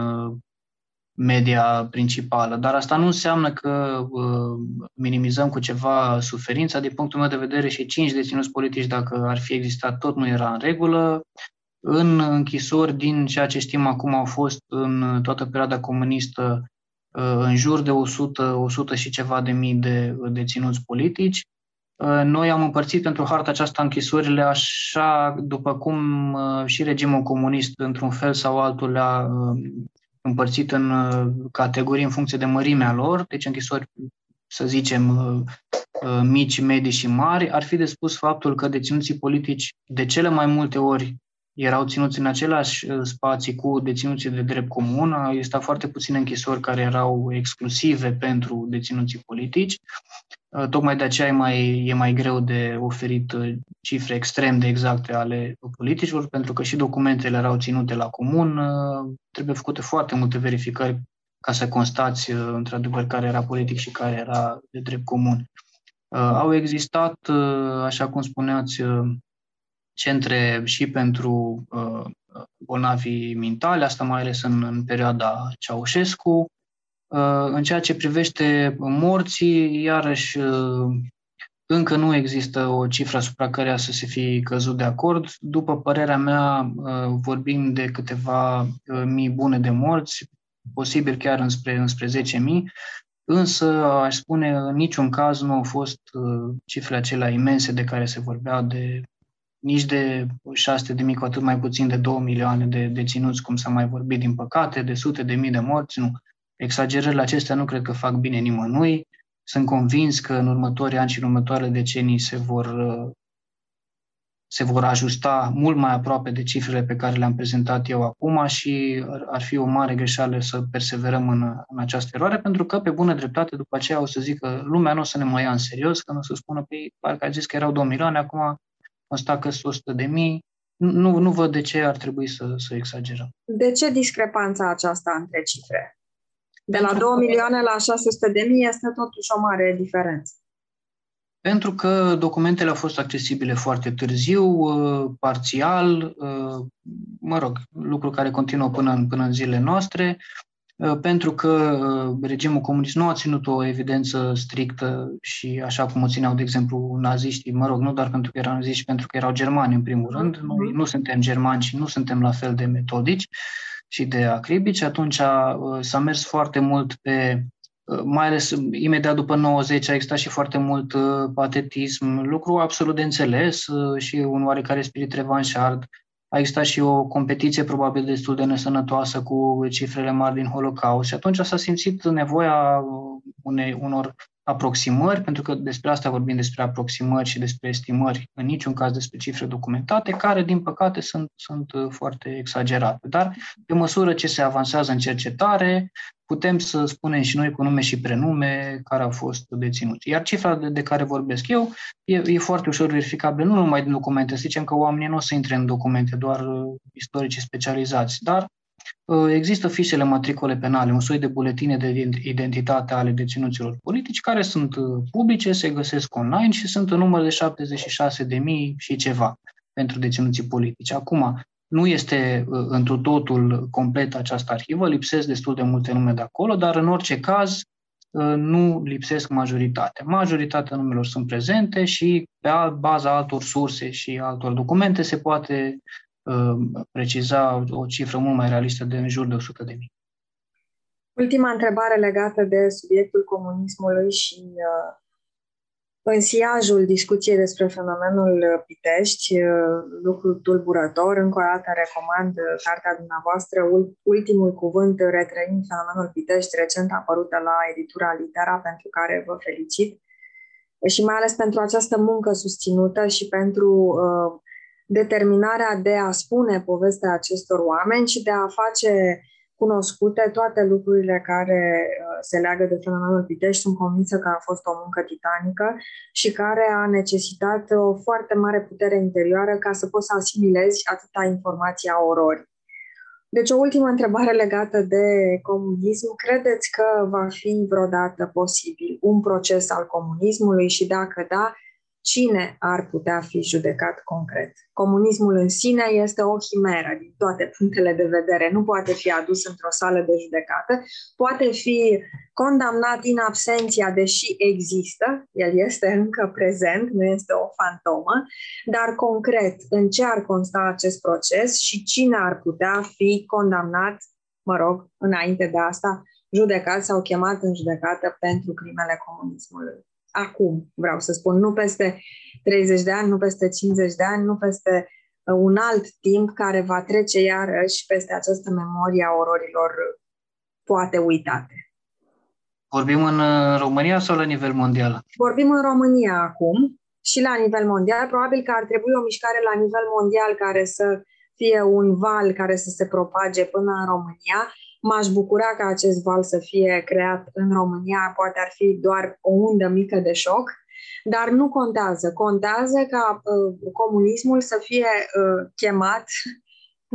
media principală. Dar asta nu înseamnă că uh, minimizăm cu ceva suferința. Din punctul meu de vedere, și cinci deținuți politici, dacă ar fi existat, tot nu era în regulă. În închisori, din ceea ce știm acum, au fost în toată perioada comunistă uh, în jur de 100, 100 și ceva de mii de deținuți politici. Uh, noi am împărțit pentru harta aceasta închisorile așa după cum uh, și regimul comunist, într-un fel sau altul, le-a uh, împărțit în uh, categorii în funcție de mărimea lor, deci închisori, să zicem, uh, uh, mici, medii și mari, ar fi de spus faptul că deținuții politici de cele mai multe ori erau ținuți în același spații cu deținuții de drept comun. Există foarte puține închisori care erau exclusive pentru deținuții politici. Uh, tocmai de aceea e mai, e mai greu de oferit uh, cifre extrem de exacte ale politicilor, pentru că și documentele erau ținute la comun. Uh, trebuie făcute foarte multe verificări ca să constați într-adevăr care era politic și care era de drept comun. Au existat, așa cum spuneați, centre și pentru bolnavii mentali, asta mai ales în, în perioada Ceaușescu, Uh, în ceea ce privește morții, iarăși uh, încă nu există o cifră asupra căreia să se fi căzut de acord. După părerea mea, uh, vorbim de câteva mii bune de morți, posibil chiar înspre, înspre 10.000, însă aș spune în niciun caz nu au fost cifrele acelea imense de care se vorbea de nici de 600 de mii, cu atât mai puțin de 2 milioane de deținuți, cum s-a mai vorbit, din păcate, de sute de mii de morți, nu. Exagerările acestea nu cred că fac bine nimănui. Sunt convins că în următorii ani și în următoarele decenii se vor, se vor ajusta mult mai aproape de cifrele pe care le-am prezentat eu acum și ar fi o mare greșeală să perseverăm în, în această eroare, pentru că, pe bună dreptate, după aceea o să zic că lumea nu o să ne mai ia în serios, că nu o să spună, păi, parcă a zis că erau 2 milioane, acum constat că sunt 100 de mii, nu, nu văd de ce ar trebui să, să exagerăm. De ce discrepanța aceasta între cifre? De la 2 milioane la 600 de mii este totuși o mare diferență. Pentru că documentele au fost accesibile foarte târziu, uh, parțial, uh, mă rog, lucru care continuă până în, până în zilele noastre, uh, pentru că regimul comunist nu a ținut o evidență strictă și așa cum o țineau, de exemplu, naziștii, mă rog, nu doar pentru că erau naziști, pentru că erau germani, în primul rând. Noi nu suntem germani și nu suntem la fel de metodici și de acribici, atunci uh, s-a mers foarte mult pe, uh, mai ales imediat după 90 a existat și foarte mult uh, patetism, lucru absolut de înțeles și un oarecare spirit revanșard. A existat și o competiție probabil destul de nesănătoasă cu cifrele mari din Holocaust și atunci s-a simțit nevoia unei, unor aproximări, pentru că despre asta vorbim despre aproximări și despre estimări, în niciun caz despre cifre documentate, care, din păcate, sunt, sunt uh, foarte exagerate. Dar, pe măsură ce se avansează în cercetare, putem să spunem și noi cu nume și prenume care au fost deținuți. Iar cifra de, de care vorbesc eu e, e foarte ușor verificabilă, nu numai din documente. Să zicem că oamenii nu o să intre în documente, doar uh, istorici specializați, dar Uh, există fișele matricole penale, un soi de buletine de identitate ale deținuților politici, care sunt uh, publice, se găsesc online și sunt în număr de 76.000 și ceva pentru deținuții politici. Acum, nu este uh, întru totul complet această arhivă, lipsesc destul de multe nume de acolo, dar în orice caz nu lipsesc majoritatea. Majoritatea numelor sunt prezente și pe baza altor surse și altor documente se poate Uh, preciza o cifră mult mai realistă de în jur de 100 de mii. Ultima întrebare legată de subiectul comunismului și uh, în siajul discuției despre fenomenul Pitești, uh, lucru tulburător, încă o dată recomand cartea dumneavoastră, Ultimul cuvânt, retrăind fenomenul Pitești, recent apărută la editura Litera, pentru care vă felicit și mai ales pentru această muncă susținută și pentru uh, determinarea de a spune povestea acestor oameni și de a face cunoscute toate lucrurile care uh, se leagă de fenomenul Pitești. Sunt convinsă că a fost o muncă titanică și care a necesitat o foarte mare putere interioară ca să poți să asimilezi atâta informație a ororii. Deci o ultimă întrebare legată de comunism. Credeți că va fi vreodată posibil un proces al comunismului și dacă da, Cine ar putea fi judecat concret? Comunismul în sine este o chimeră din toate punctele de vedere. Nu poate fi adus într-o sală de judecată, poate fi condamnat în absenția, deși există, el este încă prezent, nu este o fantomă, dar concret, în ce ar consta acest proces și cine ar putea fi condamnat, mă rog, înainte de asta, judecat sau chemat în judecată pentru crimele comunismului acum, vreau să spun, nu peste 30 de ani, nu peste 50 de ani, nu peste uh, un alt timp care va trece iarăși peste această memorie a ororilor poate uitate. Vorbim în uh, România sau la nivel mondial? Vorbim în România acum și la nivel mondial. Probabil că ar trebui o mișcare la nivel mondial care să fie un val care să se propage până în România M-aș bucura ca acest val să fie creat în România, poate ar fi doar o undă mică de șoc, dar nu contează. Contează ca uh, comunismul să fie uh, chemat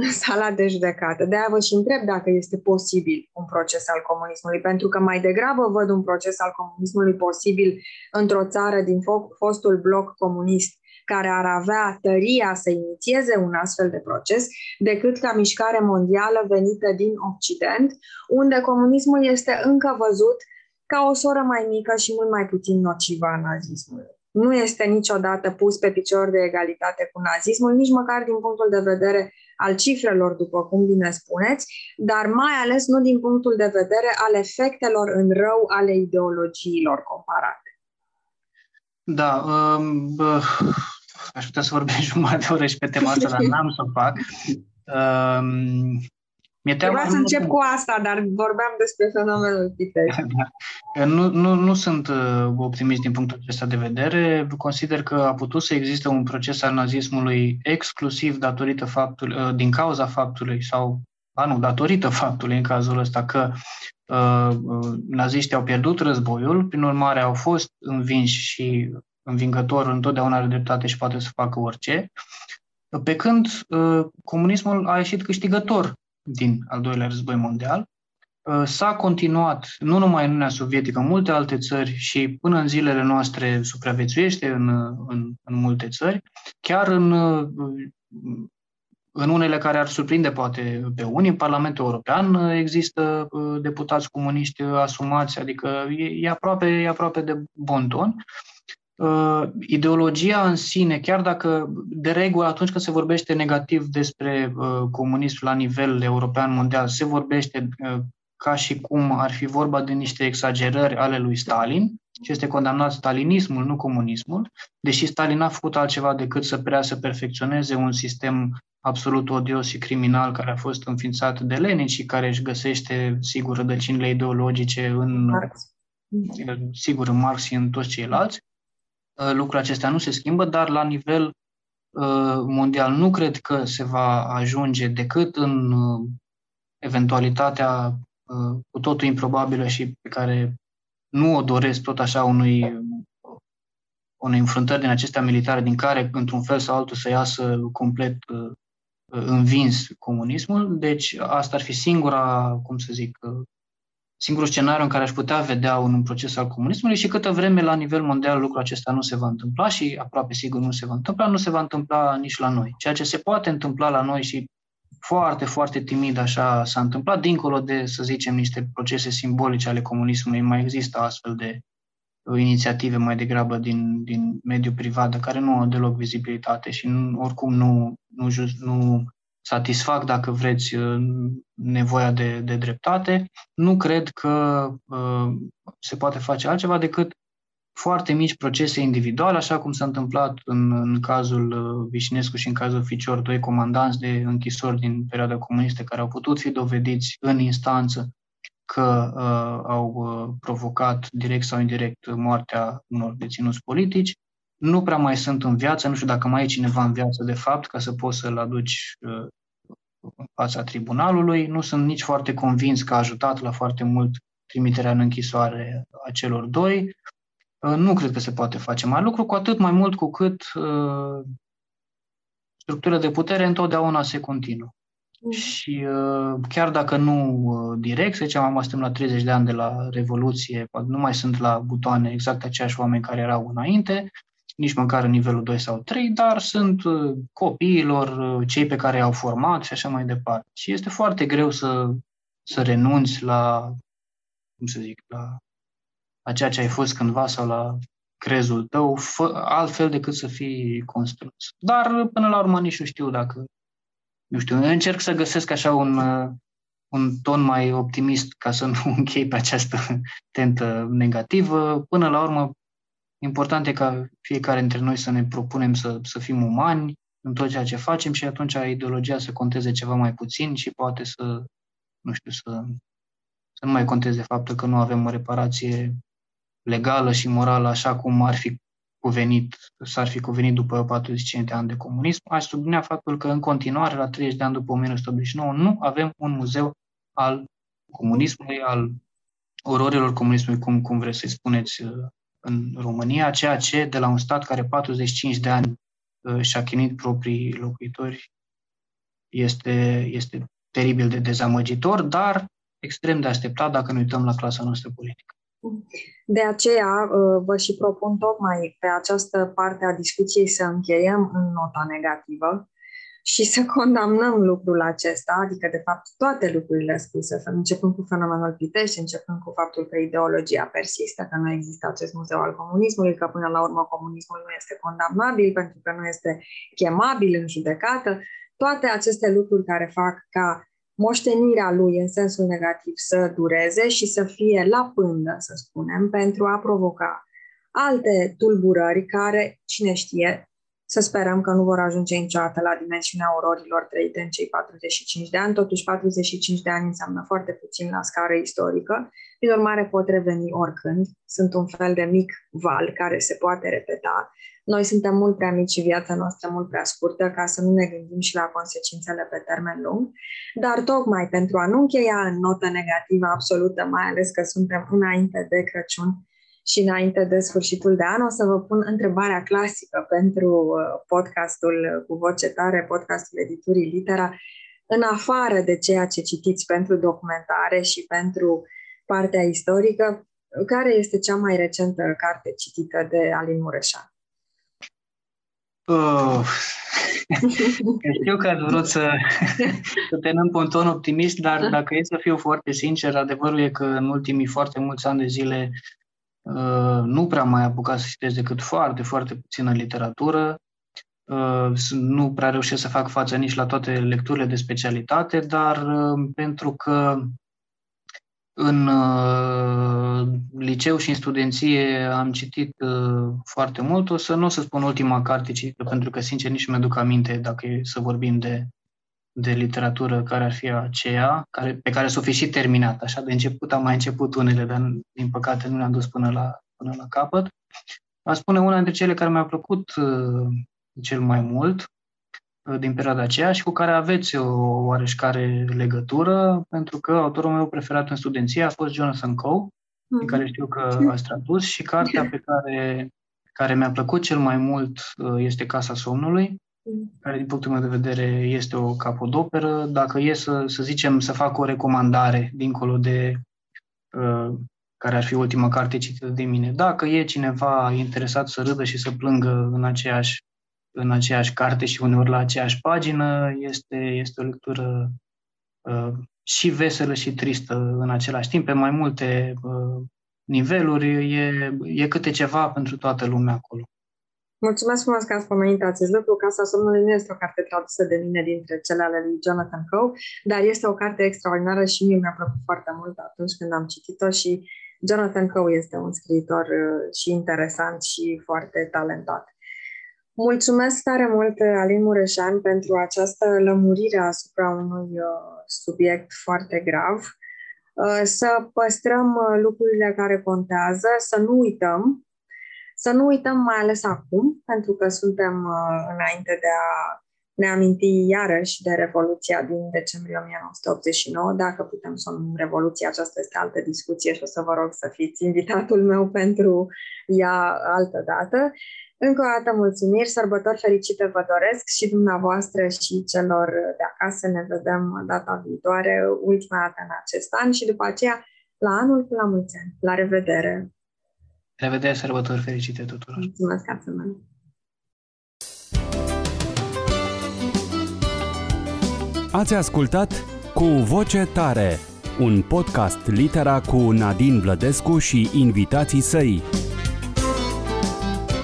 în sala de judecată. De-aia vă și întreb dacă este posibil un proces al comunismului, pentru că mai degrabă văd un proces al comunismului posibil într-o țară din fostul bloc comunist care ar avea tăria să inițieze un astfel de proces, decât ca mișcare mondială venită din Occident, unde comunismul este încă văzut ca o soră mai mică și mult mai puțin nocivă a nazismului. Nu este niciodată pus pe picior de egalitate cu nazismul, nici măcar din punctul de vedere al cifrelor, după cum bine spuneți, dar mai ales nu din punctul de vedere al efectelor în rău ale ideologiilor comparate. Da, um, aș putea să vorbesc jumătate de oră și pe tema asta, dar n-am să o fac. Um, mi-e teamă Trebuia să încep cu asta, dar vorbeam despre fenomenul Pitești. Da. Nu, nu, nu sunt uh, optimist din punctul acesta de vedere. Consider că a putut să existe un proces al nazismului exclusiv datorită faptului, uh, din cauza faptului sau, a nu, datorită faptului în cazul ăsta că uh, uh naziștii au pierdut războiul, prin urmare au fost învinși și învingător întotdeauna are dreptate și poate să facă orice, pe când uh, comunismul a ieșit câștigător din al doilea război mondial. Uh, s-a continuat, nu numai în Uniunea Sovietică, în multe alte țări și până în zilele noastre supraviețuiește în, în, în multe țări, chiar în, în unele care ar surprinde poate pe unii, în Parlamentul European există deputați comuniști asumați, adică e, e, aproape, e aproape de bon ton. Uh, ideologia în sine, chiar dacă de regulă atunci când se vorbește negativ despre uh, comunism la nivel european mondial, se vorbește uh, ca și cum ar fi vorba de niște exagerări ale lui Stalin și este condamnat stalinismul, nu comunismul, deși Stalin a făcut altceva decât să prea să perfecționeze un sistem absolut odios și criminal care a fost înființat de Lenin și care își găsește, sigur, rădăcinile ideologice în, Marx. sigur, în Marx și în toți ceilalți. Uh, lucrurile acestea nu se schimbă, dar la nivel uh, mondial nu cred că se va ajunge decât în uh, eventualitatea cu totul improbabilă și pe care nu o doresc tot așa unui, unei înfruntări din acestea militare din care, într-un fel sau altul, să iasă complet învins comunismul. Deci asta ar fi singura, cum să zic, singurul scenariu în care aș putea vedea un proces al comunismului și câtă vreme la nivel mondial lucrul acesta nu se va întâmpla și aproape sigur nu se va întâmpla, nu se va întâmpla nici la noi. Ceea ce se poate întâmpla la noi și foarte, foarte timid așa s-a întâmplat, dincolo de, să zicem, niște procese simbolice ale comunismului, mai există astfel de uh, inițiative mai degrabă din, din mediul privat, de care nu au deloc vizibilitate și nu, oricum nu, nu, just, nu satisfac, dacă vreți, uh, nevoia de, de dreptate. Nu cred că uh, se poate face altceva decât foarte mici procese individuale, așa cum s-a întâmplat în, în cazul uh, Vișinescu și în cazul Ficior, doi comandanți de închisori din perioada comunistă care au putut fi dovediți în instanță că uh, au uh, provocat direct sau indirect moartea unor deținuți politici. Nu prea mai sunt în viață, nu știu dacă mai e cineva în viață de fapt ca să poți să-l aduci uh, în fața tribunalului. Nu sunt nici foarte convins că a ajutat la foarte mult trimiterea în închisoare a celor doi. Uh, nu cred că se poate face mai lucru, cu atât mai mult cu cât uh, structura de putere întotdeauna se continuă. Mm. Și uh, chiar dacă nu uh, direct, să zicem, am suntem la 30 de ani de la Revoluție, nu mai sunt la butoane exact aceiași oameni care erau înainte, nici măcar în nivelul 2 sau 3, dar sunt uh, copiilor, uh, cei pe care i-au format și așa mai departe. Și este foarte greu să, să renunți la, cum să zic, la, la ceea ce ai fost cândva sau la crezul tău, fă, altfel decât să fii construs. Dar, până la urmă, nici nu știu dacă, nu știu, încerc să găsesc așa un, uh, un ton mai optimist ca să nu închei pe această tentă negativă. Până la urmă, Important e ca fiecare dintre noi să ne propunem să, să fim umani în tot ceea ce facem și atunci ideologia să conteze ceva mai puțin și poate să, nu știu, să, să nu mai conteze faptul că nu avem o reparație legală și morală așa cum ar fi cuvenit, s-ar fi cuvenit după 45 de ani de comunism. Aș sublinea faptul că în continuare, la 30 de ani după 1989, nu avem un muzeu al comunismului, al ororilor comunismului, cum, cum vreți să-i spuneți în România, ceea ce de la un stat care 45 de ani uh, și-a chinuit proprii locuitori este, este teribil de dezamăgitor, dar extrem de așteptat dacă ne uităm la clasa noastră politică. De aceea uh, vă și propun tocmai pe această parte a discuției să încheiem în nota negativă, și să condamnăm lucrul acesta, adică, de fapt, toate lucrurile spuse, începând cu fenomenul Pitești, începând cu faptul că ideologia persistă, că nu există acest muzeu al comunismului, că până la urmă comunismul nu este condamnabil pentru că nu este chemabil în judecată, toate aceste lucruri care fac ca moștenirea lui în sensul negativ să dureze și să fie la pândă, să spunem, pentru a provoca alte tulburări care, cine știe, să sperăm că nu vor ajunge niciodată la dimensiunea ororilor trăite în cei 45 de ani. Totuși, 45 de ani înseamnă foarte puțin la scară istorică. Prin urmare, pot reveni oricând. Sunt un fel de mic val care se poate repeta. Noi suntem mult prea mici și viața noastră mult prea scurtă ca să nu ne gândim și la consecințele pe termen lung. Dar tocmai pentru a nu încheia în notă negativă absolută, mai ales că suntem înainte de Crăciun, și înainte de sfârșitul de an o să vă pun întrebarea clasică pentru uh, podcastul cu voce tare, podcastul editurii Litera, în afară de ceea ce citiți pentru documentare și pentru partea istorică, care este cea mai recentă carte citită de Alin Mureșan? Uh, știu că ați vrut să, să tenăm pe un ton optimist, dar dacă e să fiu foarte sincer, adevărul e că în ultimii foarte mulți ani de zile Uh, nu prea mai apucat să citesc decât foarte, foarte puțină literatură. Uh, nu prea reușesc să fac față nici la toate lecturile de specialitate, dar uh, pentru că în liceu și în studenție am citit foarte mult. O să nu o să spun ultima carte citită, pentru că, sincer, nici nu mi-aduc aminte dacă e să vorbim de de literatură care ar fi aceea, care, pe care s-o fi și terminat. Așa, de început am mai început unele, dar din păcate nu le-am dus până la, până la capăt. Aș spune una dintre cele care mi-a plăcut uh, cel mai mult uh, din perioada aceea și cu care aveți o oareșcare legătură, pentru că autorul meu preferat în studenție a fost Jonathan Coe, mm-hmm. pe care știu că ați tradus, și cartea pe care, care mi-a plăcut cel mai mult uh, este Casa Somnului, care din punctul meu de vedere este o capodoperă. Dacă e să, să zicem să fac o recomandare dincolo de uh, care ar fi ultima carte citită de mine, dacă e cineva interesat să râdă și să plângă în aceeași, în aceeași carte și uneori la aceeași pagină, este, este o lectură uh, și veselă și tristă în același timp, pe mai multe uh, niveluri, e, e câte ceva pentru toată lumea acolo. Mulțumesc frumos că ați pomenit acest lucru. Casa somnului nu este o carte tradusă de mine dintre cele ale lui Jonathan Coe, dar este o carte extraordinară și mie mi-a plăcut foarte mult atunci când am citit-o și Jonathan Coe este un scriitor uh, și interesant și foarte talentat. Mulțumesc tare mult, Alin Mureșan, pentru această lămurire asupra unui uh, subiect foarte grav. Uh, să păstrăm lucrurile care contează, să nu uităm să nu uităm mai ales acum, pentru că suntem uh, înainte de a ne aminti iarăși de Revoluția din decembrie 1989. Dacă putem să o numim Revoluție, aceasta este altă discuție și o să vă rog să fiți invitatul meu pentru ea altă dată. Încă o dată mulțumiri, sărbători fericite vă doresc și dumneavoastră și celor de acasă. Ne vedem data viitoare, ultima dată în acest an și după aceea la anul cu la mulți ani. La revedere! Revedere, sărbători fericite tuturor! Mulțumesc, asemenea! Ați ascultat Cu Voce Tare, un podcast litera cu Nadine Blădescu și invitații săi.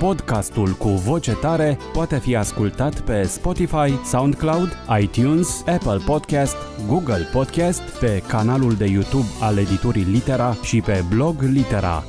Podcastul cu voce tare poate fi ascultat pe Spotify, SoundCloud, iTunes, Apple Podcast, Google Podcast, pe canalul de YouTube al editurii Litera și pe blog Litera.